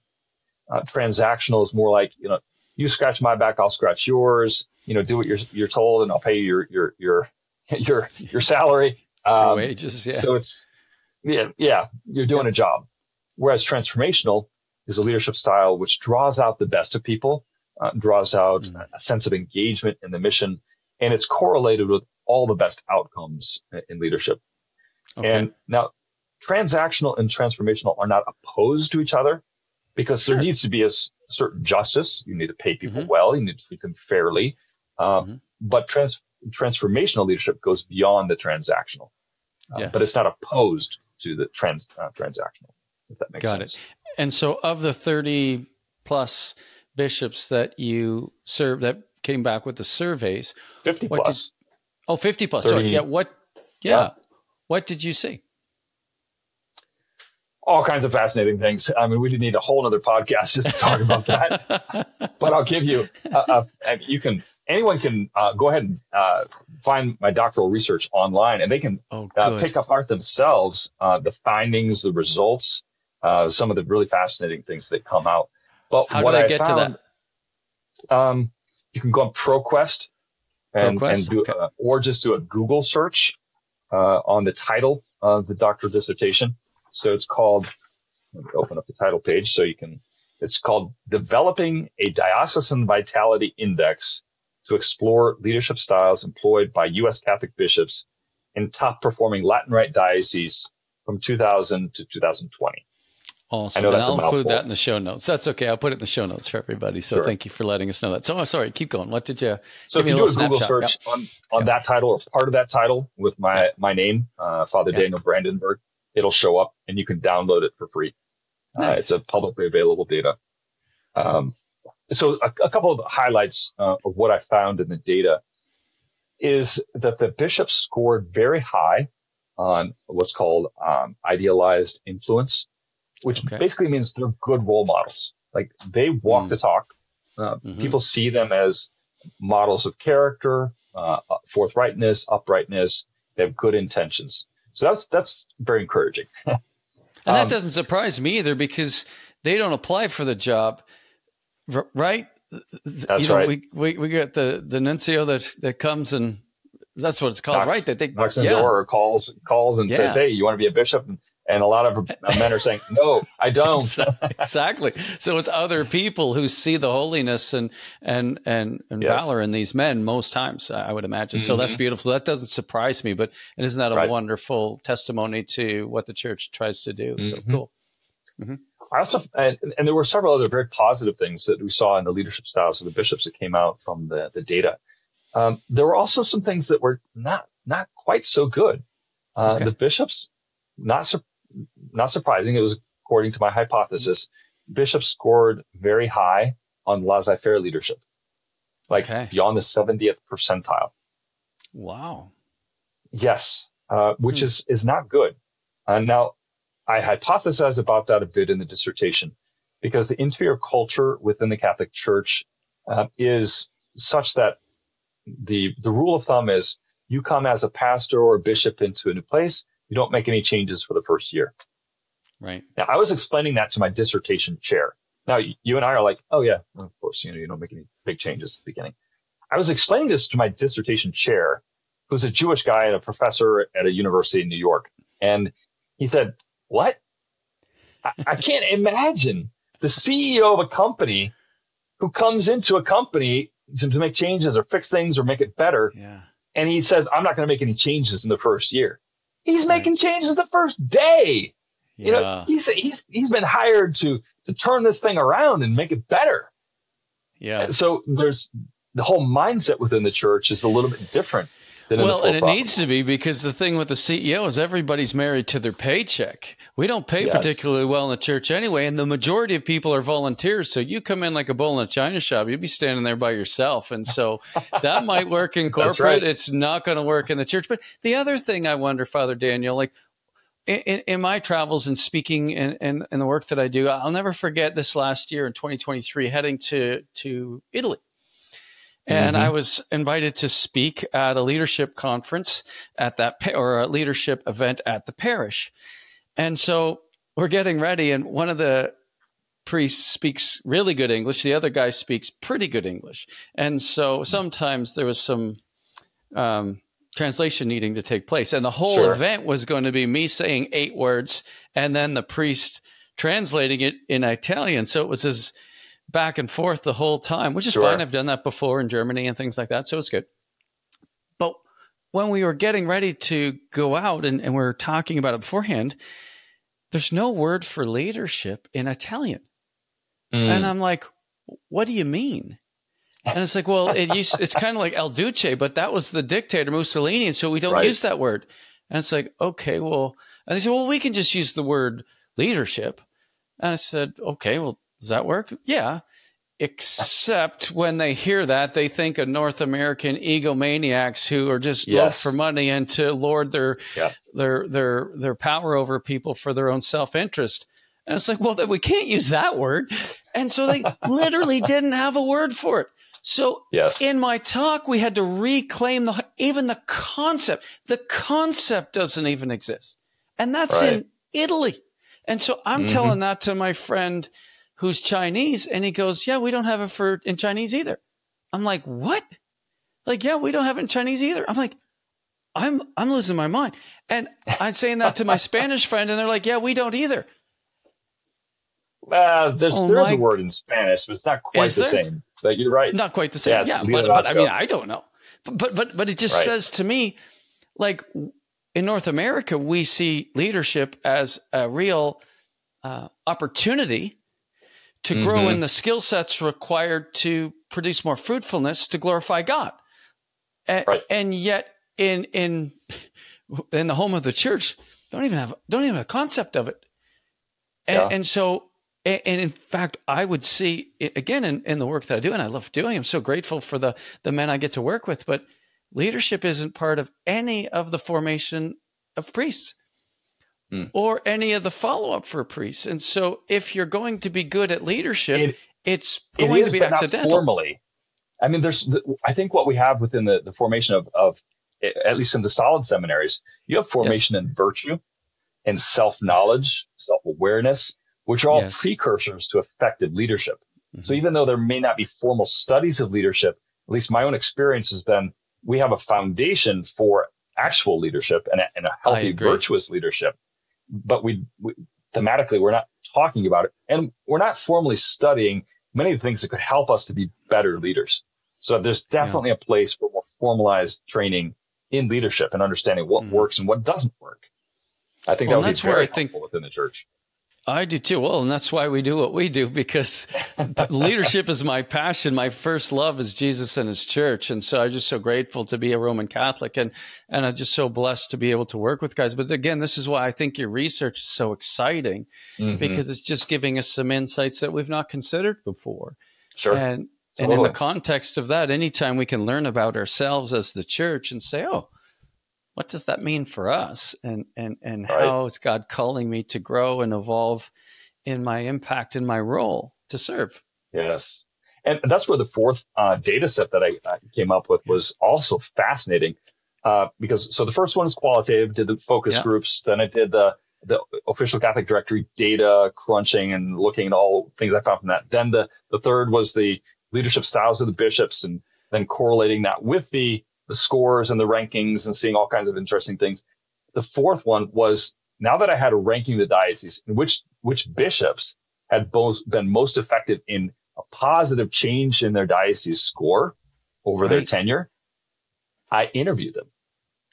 Uh, transactional is more like, you know, you scratch my back, I'll scratch yours. You know, do what you're you're told, and I'll pay you your your your your your salary. Your Um, wages, yeah. So it's yeah, yeah, you're doing a job. Whereas transformational is a leadership style which draws out the best of people, uh, draws out Mm. a sense of engagement in the mission, and it's correlated with all the best outcomes in leadership. Okay. And now, transactional and transformational are not opposed to each other because sure. there needs to be a certain justice. You need to pay people mm-hmm. well. You need to treat them fairly. Uh, mm-hmm. But trans- transformational leadership goes beyond the transactional. Uh, yes. But it's not opposed to the trans uh, transactional. If that makes Got sense. it. And so, of the thirty plus bishops that you served that came back with the surveys, fifty plus. Did, oh, 50 plus. 30, Sorry. Yeah. What? Yeah. yeah. What did you see? All kinds of fascinating things. I mean, we would need a whole other podcast just to talk about that. but I'll give you, a, a, you can, anyone can uh, go ahead and uh, find my doctoral research online and they can oh, uh, pick apart themselves uh, the findings, the results, uh, some of the really fascinating things that come out. But How what do I get found, to that? Um, you can go on ProQuest and, ProQuest? and do, okay. or just do a Google search uh, on the title of the doctoral dissertation so it's called, open up the title page so you can, it's called Developing a Diocesan Vitality Index to explore leadership styles employed by U.S. Catholic bishops in top performing Latin Rite dioceses from 2000 to 2020. Awesome. and I'll include that in the show notes. That's okay. I'll put it in the show notes for everybody. So sure. thank you for letting us know that. So, oh, sorry, keep going. What did you? So if you do a Google search yep. on, on yep. that title or part of that title with my, yep. my name, uh, Father Daniel Brandenburg, it'll show up and you can download it for free. Nice. Uh, it's a publicly available data. Um, so a, a, couple of highlights uh, of what I found in the data is that the bishops scored very high on what's called um, idealized influence, which okay. basically means they're good role models. Like they walk mm. the talk. Uh, mm-hmm. People see them as models of character, uh, forthrightness, uprightness. They have good intentions. So that's that's very encouraging. and that um, doesn't surprise me either because they don't apply for the job, right? That's you know, right. We, we we get the the nuncio that that comes and that's what it's called, knocks, right? That they knocks on the door or calls calls and yeah. says, "Hey, you want to be a bishop?" And, and a lot of men are saying, "No, I don't." exactly. So it's other people who see the holiness and and and, and yes. valor in these men most times. I would imagine. Mm-hmm. So that's mm-hmm. beautiful. That doesn't surprise me, but and isn't that a right. wonderful testimony to what the church tries to do? So mm-hmm. cool. Mm-hmm. I also, and, and, there were several other very positive things that we saw in the leadership styles of the bishops that came out from the, the data. Um, there were also some things that were not not quite so good. Uh, okay. The bishops, not not surprising, it was according to my hypothesis. Bishop scored very high on laissez-faire leadership, like okay. beyond the 70th percentile. Wow. Yes, uh, which hmm. is is not good. Uh, now, I hypothesize about that a bit in the dissertation because the interior culture within the Catholic Church uh, is such that the the rule of thumb is you come as a pastor or a bishop into a new place, you don't make any changes for the first year. Right. Now, I was explaining that to my dissertation chair. Now, you and I are like, oh yeah, of course, you know, you don't make any big changes at the beginning. I was explaining this to my dissertation chair, who's a Jewish guy and a professor at a university in New York, and he said, "What? I, I can't imagine the CEO of a company who comes into a company to, to make changes or fix things or make it better. Yeah. And he says, I'm not going to make any changes in the first year. He's making changes the first day. Yeah. You know, he's he's he's been hired to to turn this thing around and make it better. Yeah. So there's the whole mindset within the church is a little bit different well, and it needs to be because the thing with the CEO is everybody's married to their paycheck. We don't pay yes. particularly well in the church anyway, and the majority of people are volunteers. So you come in like a bowl in a china shop, you'd be standing there by yourself, and so that might work in corporate. Right. It's not going to work in the church. But the other thing I wonder, Father Daniel, like in, in, my travels and speaking and, and, and, the work that I do, I'll never forget this last year in 2023, heading to, to Italy. And mm-hmm. I was invited to speak at a leadership conference at that, or a leadership event at the parish. And so we're getting ready, and one of the priests speaks really good English. The other guy speaks pretty good English. And so mm-hmm. sometimes there was some um, translation needing to take place. And the whole sure. event was going to be me saying eight words and then the priest translating it in Italian. So it was as back and forth the whole time, which is sure. fine. I've done that before in Germany and things like that, so it's good. But when we were getting ready to go out and, and we are talking about it beforehand, there's no word for leadership in Italian. Mm. And I'm like, what do you mean? And it's like, well, it used, it's kind of like El Duce, but that was the dictator Mussolini. And so we don't right. use that word. And it's like, okay, well, and they said, well, we can just use the word leadership. And I said, okay, well, does that work? Yeah. Except when they hear that, they think of North American egomaniacs who are just yes. for money and to lord their yeah. their their their power over people for their own self interest. And it's like, well, then we can't use that word. And so they literally didn't have a word for it. So yes. in my talk, we had to reclaim the even the concept. The concept doesn't even exist, and that's right. in Italy. And so I'm mm-hmm. telling that to my friend who's Chinese, and he goes, "Yeah, we don't have it for in Chinese either." I'm like, "What?" Like, yeah, we don't have it in Chinese either. I'm like, I'm I'm losing my mind, and I'm saying that to my Spanish friend, and they're like, "Yeah, we don't either." Uh, there's oh there's my... a word in Spanish, but it's not quite Is the there? same. But you're right. Not quite the same. Yes, yeah, but, but, I mean, I don't know. But but but it just right. says to me, like in North America, we see leadership as a real uh, opportunity to grow mm-hmm. in the skill sets required to produce more fruitfulness to glorify God. And, right. and yet in in in the home of the church, don't even have don't even have a concept of it. And, yeah. and so and, in fact, I would see again in, in the work that I do, and I love doing. I'm so grateful for the the men I get to work with. But leadership isn't part of any of the formation of priests mm. or any of the follow up for priests. And so, if you're going to be good at leadership, it, it's going it is, to be accidental. formally, I mean, there's. I think what we have within the, the formation of, of at least in the solid seminaries, you have formation yes. in virtue and self knowledge, self awareness which are all yes. precursors to effective leadership. Mm-hmm. So even though there may not be formal studies of leadership, at least my own experience has been we have a foundation for actual leadership and a, and a healthy, virtuous leadership. But we, we, thematically, we're not talking about it. And we're not formally studying many of the things that could help us to be better leaders. So there's definitely yeah. a place for more formalized training in leadership and understanding what mm-hmm. works and what doesn't work. I think well, that would be very helpful think, within the church. I do too. Well, and that's why we do what we do because leadership is my passion. My first love is Jesus and his church. And so I'm just so grateful to be a Roman Catholic and, and I'm just so blessed to be able to work with guys. But again, this is why I think your research is so exciting mm-hmm. because it's just giving us some insights that we've not considered before. Sure. And, totally. and in the context of that, anytime we can learn about ourselves as the church and say, oh, what does that mean for us and and and right. how is god calling me to grow and evolve in my impact in my role to serve yes and that's where the fourth uh, data set that I, I, came up with was also fascinating uh, because so the first one is qualitative did the focus yeah. groups then i did the the official catholic directory data crunching and looking at all things i found from that then the the third was the leadership styles of the bishops and then correlating that with the the scores and the rankings and seeing all kinds of interesting things. The fourth one was now that I had a ranking the diocese, which which bishops had both been most effective in a positive change in their diocese score over right. their tenure, I interviewed them.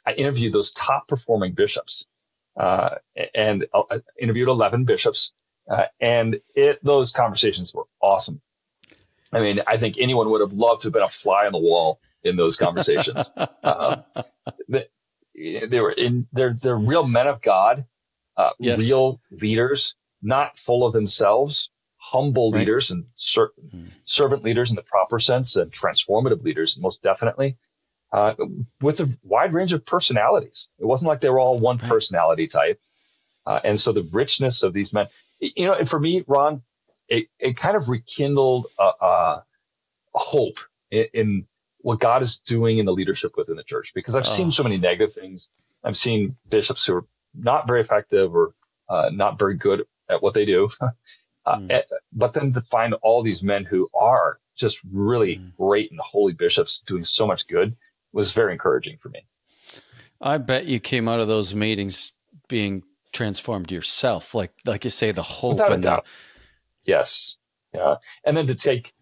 I interviewed those top performing bishops, uh, and uh, interviewed eleven bishops, uh, and it those conversations were awesome. I mean, I think anyone would have loved to have been a fly on the wall in those conversations. um, they, they, were in they're they're real men of God, uh, yes. real leaders, not full of themselves, humble right. leaders and ser- mm. servant leaders in the proper sense, and transformative leaders most definitely. Uh, with a wide range of personalities. It wasn't like they were all one personality type. Uh, and so the richness of these men, you know, and for me, Ron, it, it kind of rekindled a, a hope in, in, what God is doing in the leadership within the church because I've oh. seen so many negative things. I've seen bishops who are not very effective or uh, not very good at what they do. uh, mm. but then to find all these men who are just really mm. great and holy bishops doing so much good was very encouraging for me. I bet you came out of those meetings being transformed yourself, like like you say, the hope Without and the yes, yeah, and then to take,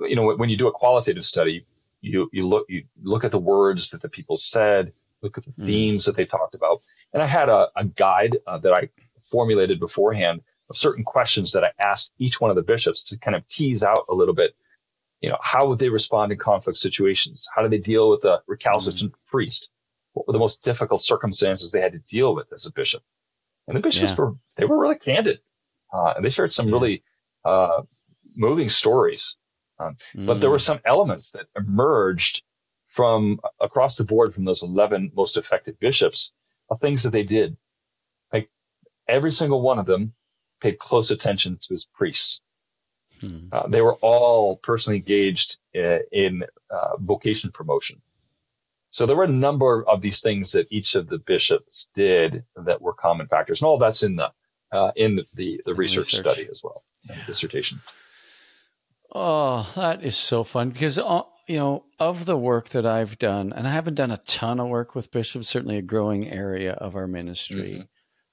you know, when you do a qualitative study, you you look you look at the words that the people said look at the mm. themes that they talked about. And I had a, a guide uh, that I formulated beforehand of certain questions that I asked each one of the bishops to kind of tease out a little bit. You know, how would they respond in conflict situations? How do they deal with a recalcitrant mm. priest? What were the most difficult circumstances they had to deal with as a bishop? And the bishops yeah. were they were really candid, uh, and they shared some yeah. really uh, moving stories. Um, mm. But there were mm. some elements that emerged from across the board from those 11 most effective bishops of things that they did. Like every single one of them paid close attention to his priests. Hmm. Uh, they were all personally engaged in, uh, in uh, vocation promotion. So there were a number of these things that each of the bishops did that were common factors, and all that's in the uh, in the the research, research, study as well, dissertation. Oh, that is so fun because uh, you know of the work that I've done, and I haven't done a ton of work with bishops. Certainly, a growing area of our ministry, mm-hmm.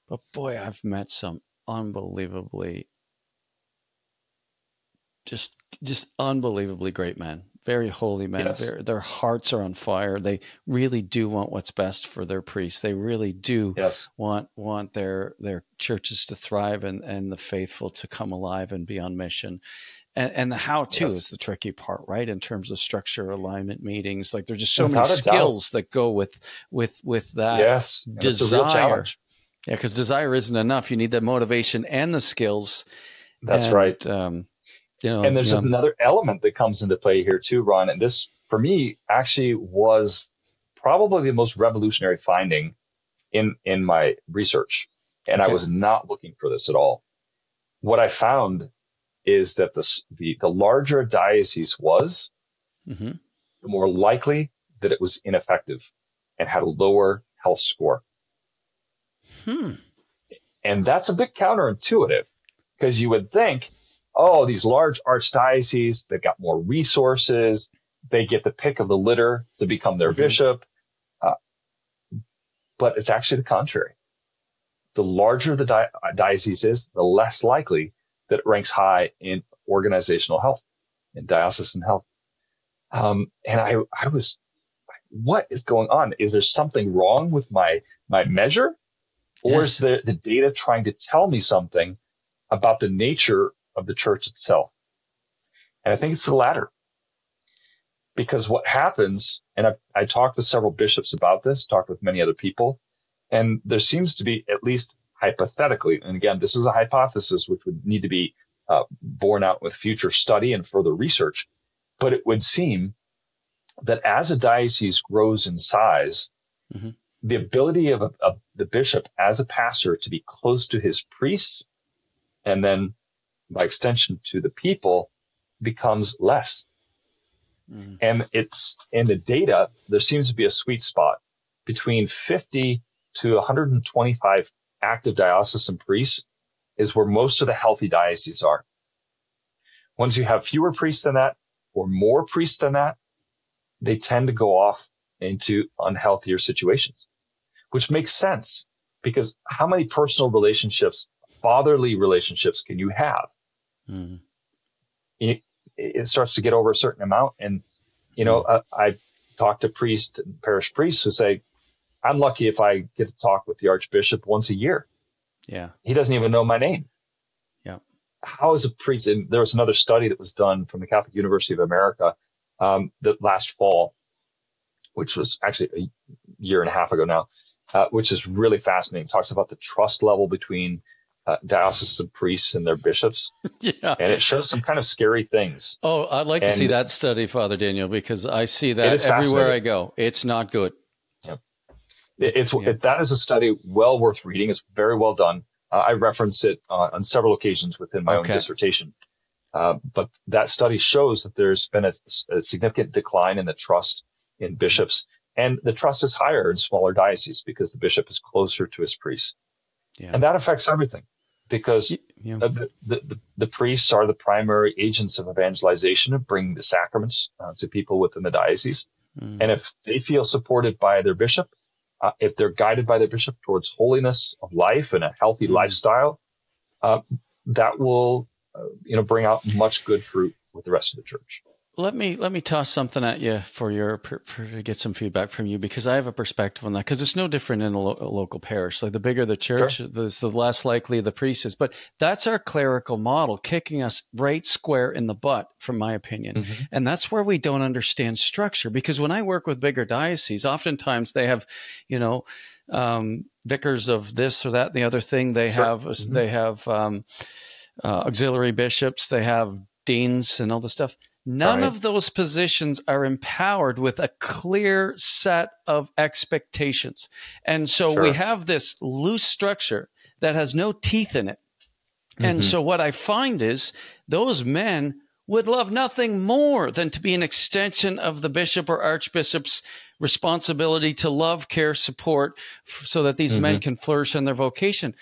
but boy, I've met some unbelievably just just unbelievably great men very holy men yes. their hearts are on fire they really do want what's best for their priests they really do yes. want want their their churches to thrive and and the faithful to come alive and be on mission and, and the how to yes. is the tricky part right in terms of structure alignment meetings like there's just so Without many skills doubt. that go with with with that yes desire yeah, because desire isn't enough. You need the motivation and the skills. That's and, right. Um, you know, and there's you know, another element that comes into play here too, Ron. And this, for me, actually was probably the most revolutionary finding in in my research. And okay. I was not looking for this at all. What I found is that the the, the larger a diocese was, mm-hmm. the more likely that it was ineffective and had a lower health score. Hmm. And that's a bit counterintuitive because you would think, oh, these large archdioceses, they've got more resources. They get the pick of the litter to become their mm-hmm. bishop. Uh, but it's actually the contrary. The larger the di- diocese is, the less likely that it ranks high in organizational health, in diocesan health. Um, and I, I was, what is going on? Is there something wrong with my, my measure? Or yes. is the, the data trying to tell me something about the nature of the church itself? And I think it's the latter. Because what happens, and I, I talked with several bishops about this, talked with many other people, and there seems to be, at least hypothetically, and again, this is a hypothesis which would need to be uh, borne out with future study and further research, but it would seem that as a diocese grows in size, mm-hmm the ability of, a, of the bishop as a pastor to be close to his priests and then by extension to the people becomes less. Mm. And it's in the data, there seems to be a sweet spot between 50 to 125 active diocesan priests is where most of the healthy dioceses are. Once you have fewer priests than that or more priests than that, they tend to go off into unhealthier situations which makes sense because how many personal relationships, fatherly relationships can you have? Mm. It, it, starts to get over a certain amount. And, you know, mm. I, I've talked to priests, parish priests who say, I'm lucky if I get to talk with the archbishop once a year. Yeah. He doesn't even know my name. Yeah. How is a priest? And there was another study that was done from the Catholic University of America um, that last fall, which was actually a year and a half ago now uh, which is really fascinating. It talks about the trust level between uh, diocesan priests and their bishops. yeah. And it shows some kind of scary things. Oh, I'd like and to see that study, Father Daniel, because I see that everywhere I go. It's not good. It's yeah. It, that is a study well worth reading. It's very well done. Uh, I reference it uh, on several occasions within my okay. own dissertation. Uh, but that study shows that there's been a, a significant decline in the trust in bishops and the trust is higher in smaller dioceses because the bishop is closer to his priests. Yeah. And that affects everything because yeah. the, the, the, the, priests are the primary agents of evangelization of bringing the sacraments uh, to people within the diocese. Mm. And if they feel supported by their bishop, uh, if they're guided by their bishop towards holiness of life and a healthy mm. lifestyle, uh, that will, uh, you know, bring out much good fruit with the rest of the church. Let me let me toss something at you for your for, to get some feedback from you because I have a perspective on that because it's no different in a, lo- a, local parish. Like the bigger the church, sure. the, the less likely the priest is. But that's our clerical model, kicking us right square in the butt, from my opinion. Mm-hmm. And that's where we don't understand structure because when I work with bigger dioceses, oftentimes they have, you know, um, vicars of this or that, and the other thing. They sure. have mm-hmm. they have um, uh, auxiliary bishops. They have deans and all this stuff None right. of those positions are empowered with a clear set of expectations. And so sure. we have this loose structure that has no teeth in it. Mm-hmm. And so what I find is those men would love nothing more than to be an extension of the bishop or archbishop's responsibility to love, care, support so that these mm-hmm. men can flourish in their vocation.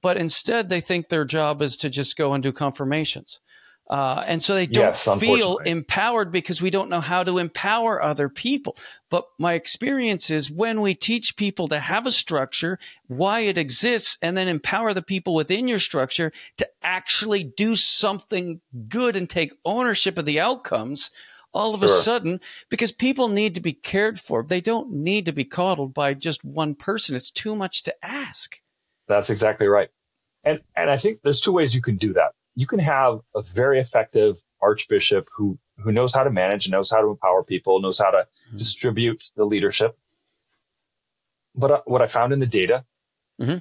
But instead, they think their job is to just go and do confirmations. Uh, and so they don't yes, feel empowered because we don't know how to empower other people. But my experience is when we teach people to have a structure, why it exists, and then empower the people within your structure to actually do something good and take ownership of the outcomes, all of sure. a sudden, because people need to be cared for, they don't need to be coddled by just one person. It's too much to ask. That's exactly right. And, and I think there's two ways you can do that you can have a very effective archbishop who who knows how to manage and knows how to empower people, knows how to mm-hmm. distribute the leadership. But uh, what I found in the data, mm-hmm.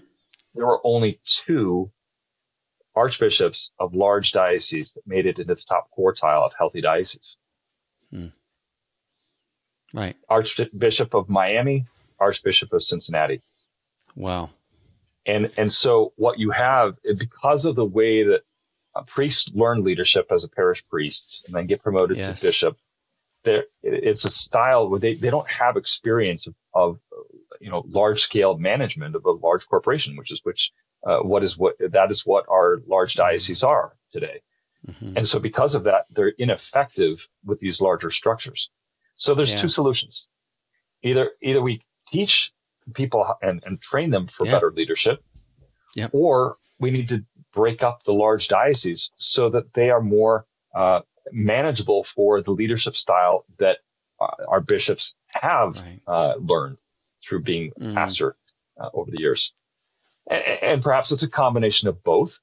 there were only two archbishops of large dioceses that made it into the top quartile of healthy dioceses. Hmm. Right. Archbishop of Miami, Archbishop of Cincinnati. Wow. And and so what you have because of the way that priests learn leadership as a parish priest and then get promoted yes. to bishop. There, it's a style where they, they don't have experience of, of you know large scale management of a large corporation, which is which uh, what is what that is what our large dioceses are today. Mm-hmm. And so because of that, they're ineffective with these larger structures. So there's yeah. two solutions. Either either we teach people and, and train them for yeah. better leadership, yep. or we need to break up the large dioceses so that they are more uh, manageable for the leadership style that uh, our bishops have right. uh, learned through being mm. pastor uh, over the years. And, and, perhaps it's a combination of both.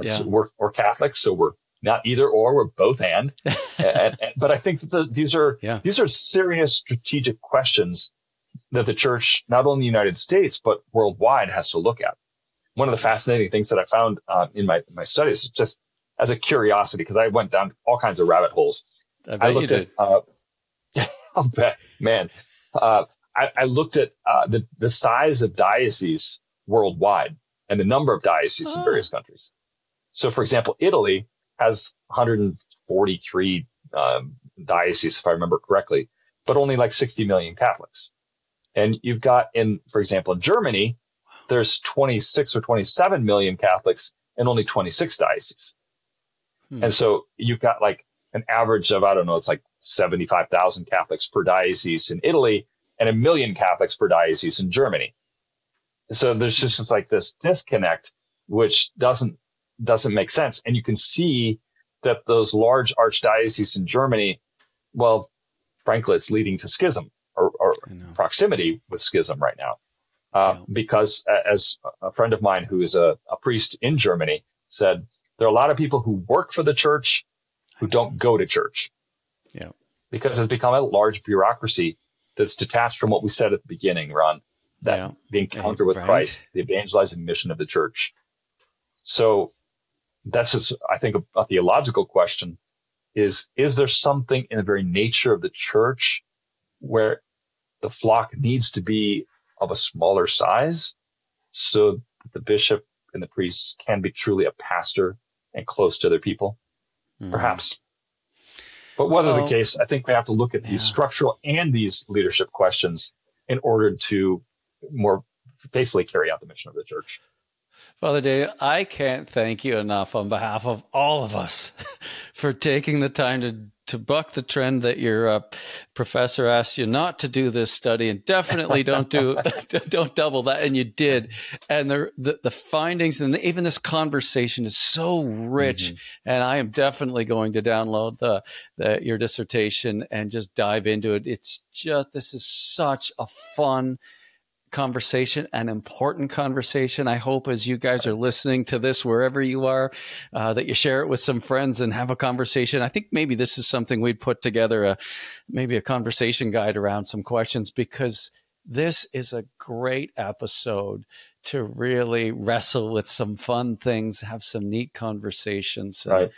Yeah. We're, we're, Catholics, so we're not either or, we're both and. and, and but I think that the, these are yeah. these are serious strategic questions that the church, not only in the United States, but worldwide, has to look at one of the fascinating things that I found uh, in my my studies, just as a curiosity, because I went down all kinds of rabbit holes. I, I looked at, uh, I'll bet, man. Uh, I, I, looked at uh, the the size of dioceses worldwide and the number of dioceses oh. in various countries. So, for example, Italy has 143 um, dioceses, if I remember correctly, but only like 60 million Catholics. And you've got in, for example, in Germany, there's 26 or 27 million Catholics and only 26 dioceses. Hmm. And so you've got like an average of, I don't know, it's like 75,000 Catholics per diocese in Italy and a million Catholics per diocese in Germany. So there's just like this disconnect, which doesn't, doesn't make sense. And you can see that those large archdioceses in Germany, well, frankly, it's leading to schism or, or proximity with schism right now. Uh, because as a friend of mine who is a, a, priest in Germany said, there are a lot of people who work for the church who don't go to church. Yeah. Because it's become a large bureaucracy that's detached from what we said at the beginning, Ron, that yeah. the encounter with right. Christ, the evangelizing mission of the church. So that's just, I think, a, a theological question is, is there something in the very nature of the church where the flock needs to be of a smaller size so that the bishop and the priest can be truly a pastor and close to other people? Mm. Perhaps. But whatever well, the case, I think we have to look at these yeah. structural and these leadership questions in order to more faithfully carry out the mission of the church. Father Daniel, I can't thank you enough on behalf of all of us for taking the time to to buck the trend that your uh, professor asked you not to do this study and definitely don't do don't double that and you did and the the, the findings and even this conversation is so rich mm-hmm. and i am definitely going to download the, the your dissertation and just dive into it it's just this is such a fun conversation, an important conversation. I hope as you guys are listening to this, wherever you are, uh, that you share it with some friends and have a conversation. I think maybe this is something we'd put together, a, maybe a conversation guide around some questions because this is a great episode to really wrestle with some fun things, have some neat conversations. And, right.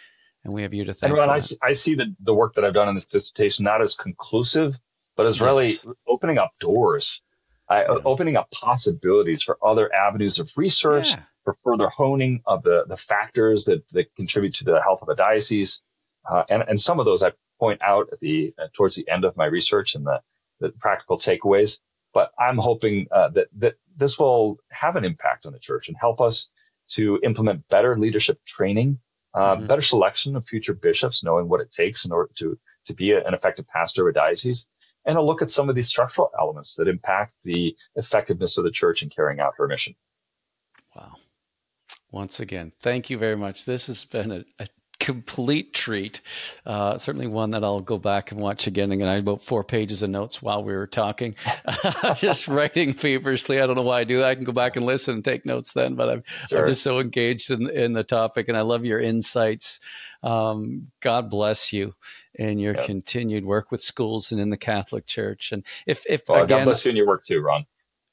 And we have you to thank. And Ron, I see, I see the, the work that I've done in this dissertation not as conclusive, but as yes. really opening up doors uh, opening up possibilities for other avenues of research, yeah. for further honing of the, the factors that, that contribute to the health of a diocese. Uh, and, and some of those I point out at the uh, towards the end of my research and the, the practical takeaways. But I'm hoping uh, that that this will have an impact on the church and help us to implement better leadership training, uh, mm-hmm. better selection of future bishops, knowing what it takes in order to to be an effective pastor of a diocese, and a look at some of these structural elements that impact the effectiveness of the church in carrying out her mission. Wow. Once again, thank you very much. This has been a, a complete treat. Uh, certainly one that I'll go back and watch again. And I had about four pages of notes while we were talking, just writing feverishly. I don't know why I do that. I can go back and listen and take notes then, but I'm, sure. I'm just so engaged in, in the topic and I love your insights. Um, God bless you in your yep. continued work with schools and in the Catholic Church. And if, if well, again, God bless you in your work too, Ron.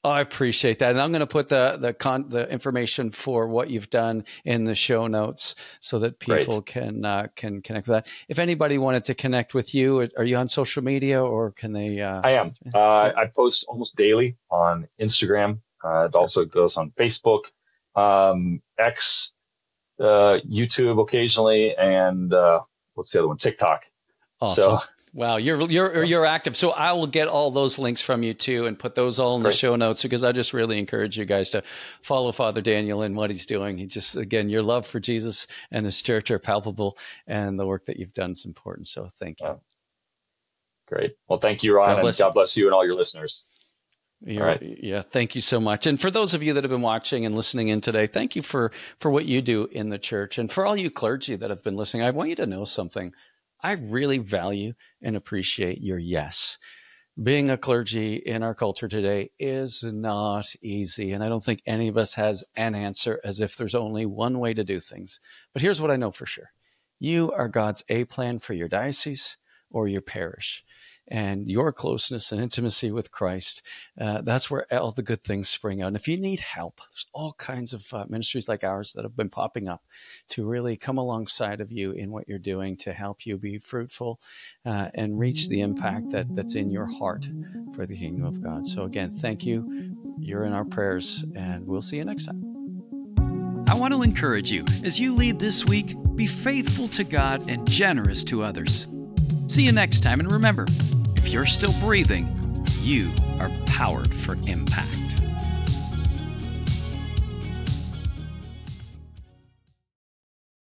Oh, I appreciate that, and I'm going to put the the con- the information for what you've done in the show notes so that people Great. can uh, can connect with that. If anybody wanted to connect with you, are you on social media or can they? Uh, I am. Uh, I post almost daily on Instagram. Uh, it also goes on Facebook, um, X, uh, YouTube occasionally, and uh, what's the other one? TikTok. Awesome. So Wow, you're you're you're active. So I will get all those links from you too, and put those all in Great. the show notes because I just really encourage you guys to follow Father Daniel and what he's doing. He just again, your love for Jesus and His church are palpable, and the work that you've done is important. So thank you. Great. Well, thank you, Ron, God and God bless you and all your listeners. Right. Yeah, thank you so much. And for those of you that have been watching and listening in today, thank you for for what you do in the church. And for all you clergy that have been listening, I want you to know something. I really value and appreciate your yes. Being a clergy in our culture today is not easy. And I don't think any of us has an answer as if there's only one way to do things. But here's what I know for sure you are God's A plan for your diocese or your parish and your closeness and intimacy with Christ, uh, that's where all the good things spring out. And if you need help, there's all kinds of uh, ministries like ours that have been popping up to really come alongside of you in what you're doing to help you be fruitful uh, and reach the impact that, that's in your heart for the kingdom of God. So, again, thank you. You're in our prayers, and we'll see you next time. I want to encourage you as you lead this week, be faithful to God and generous to others. See you next time, and remember, if you're still breathing, you are powered for impact.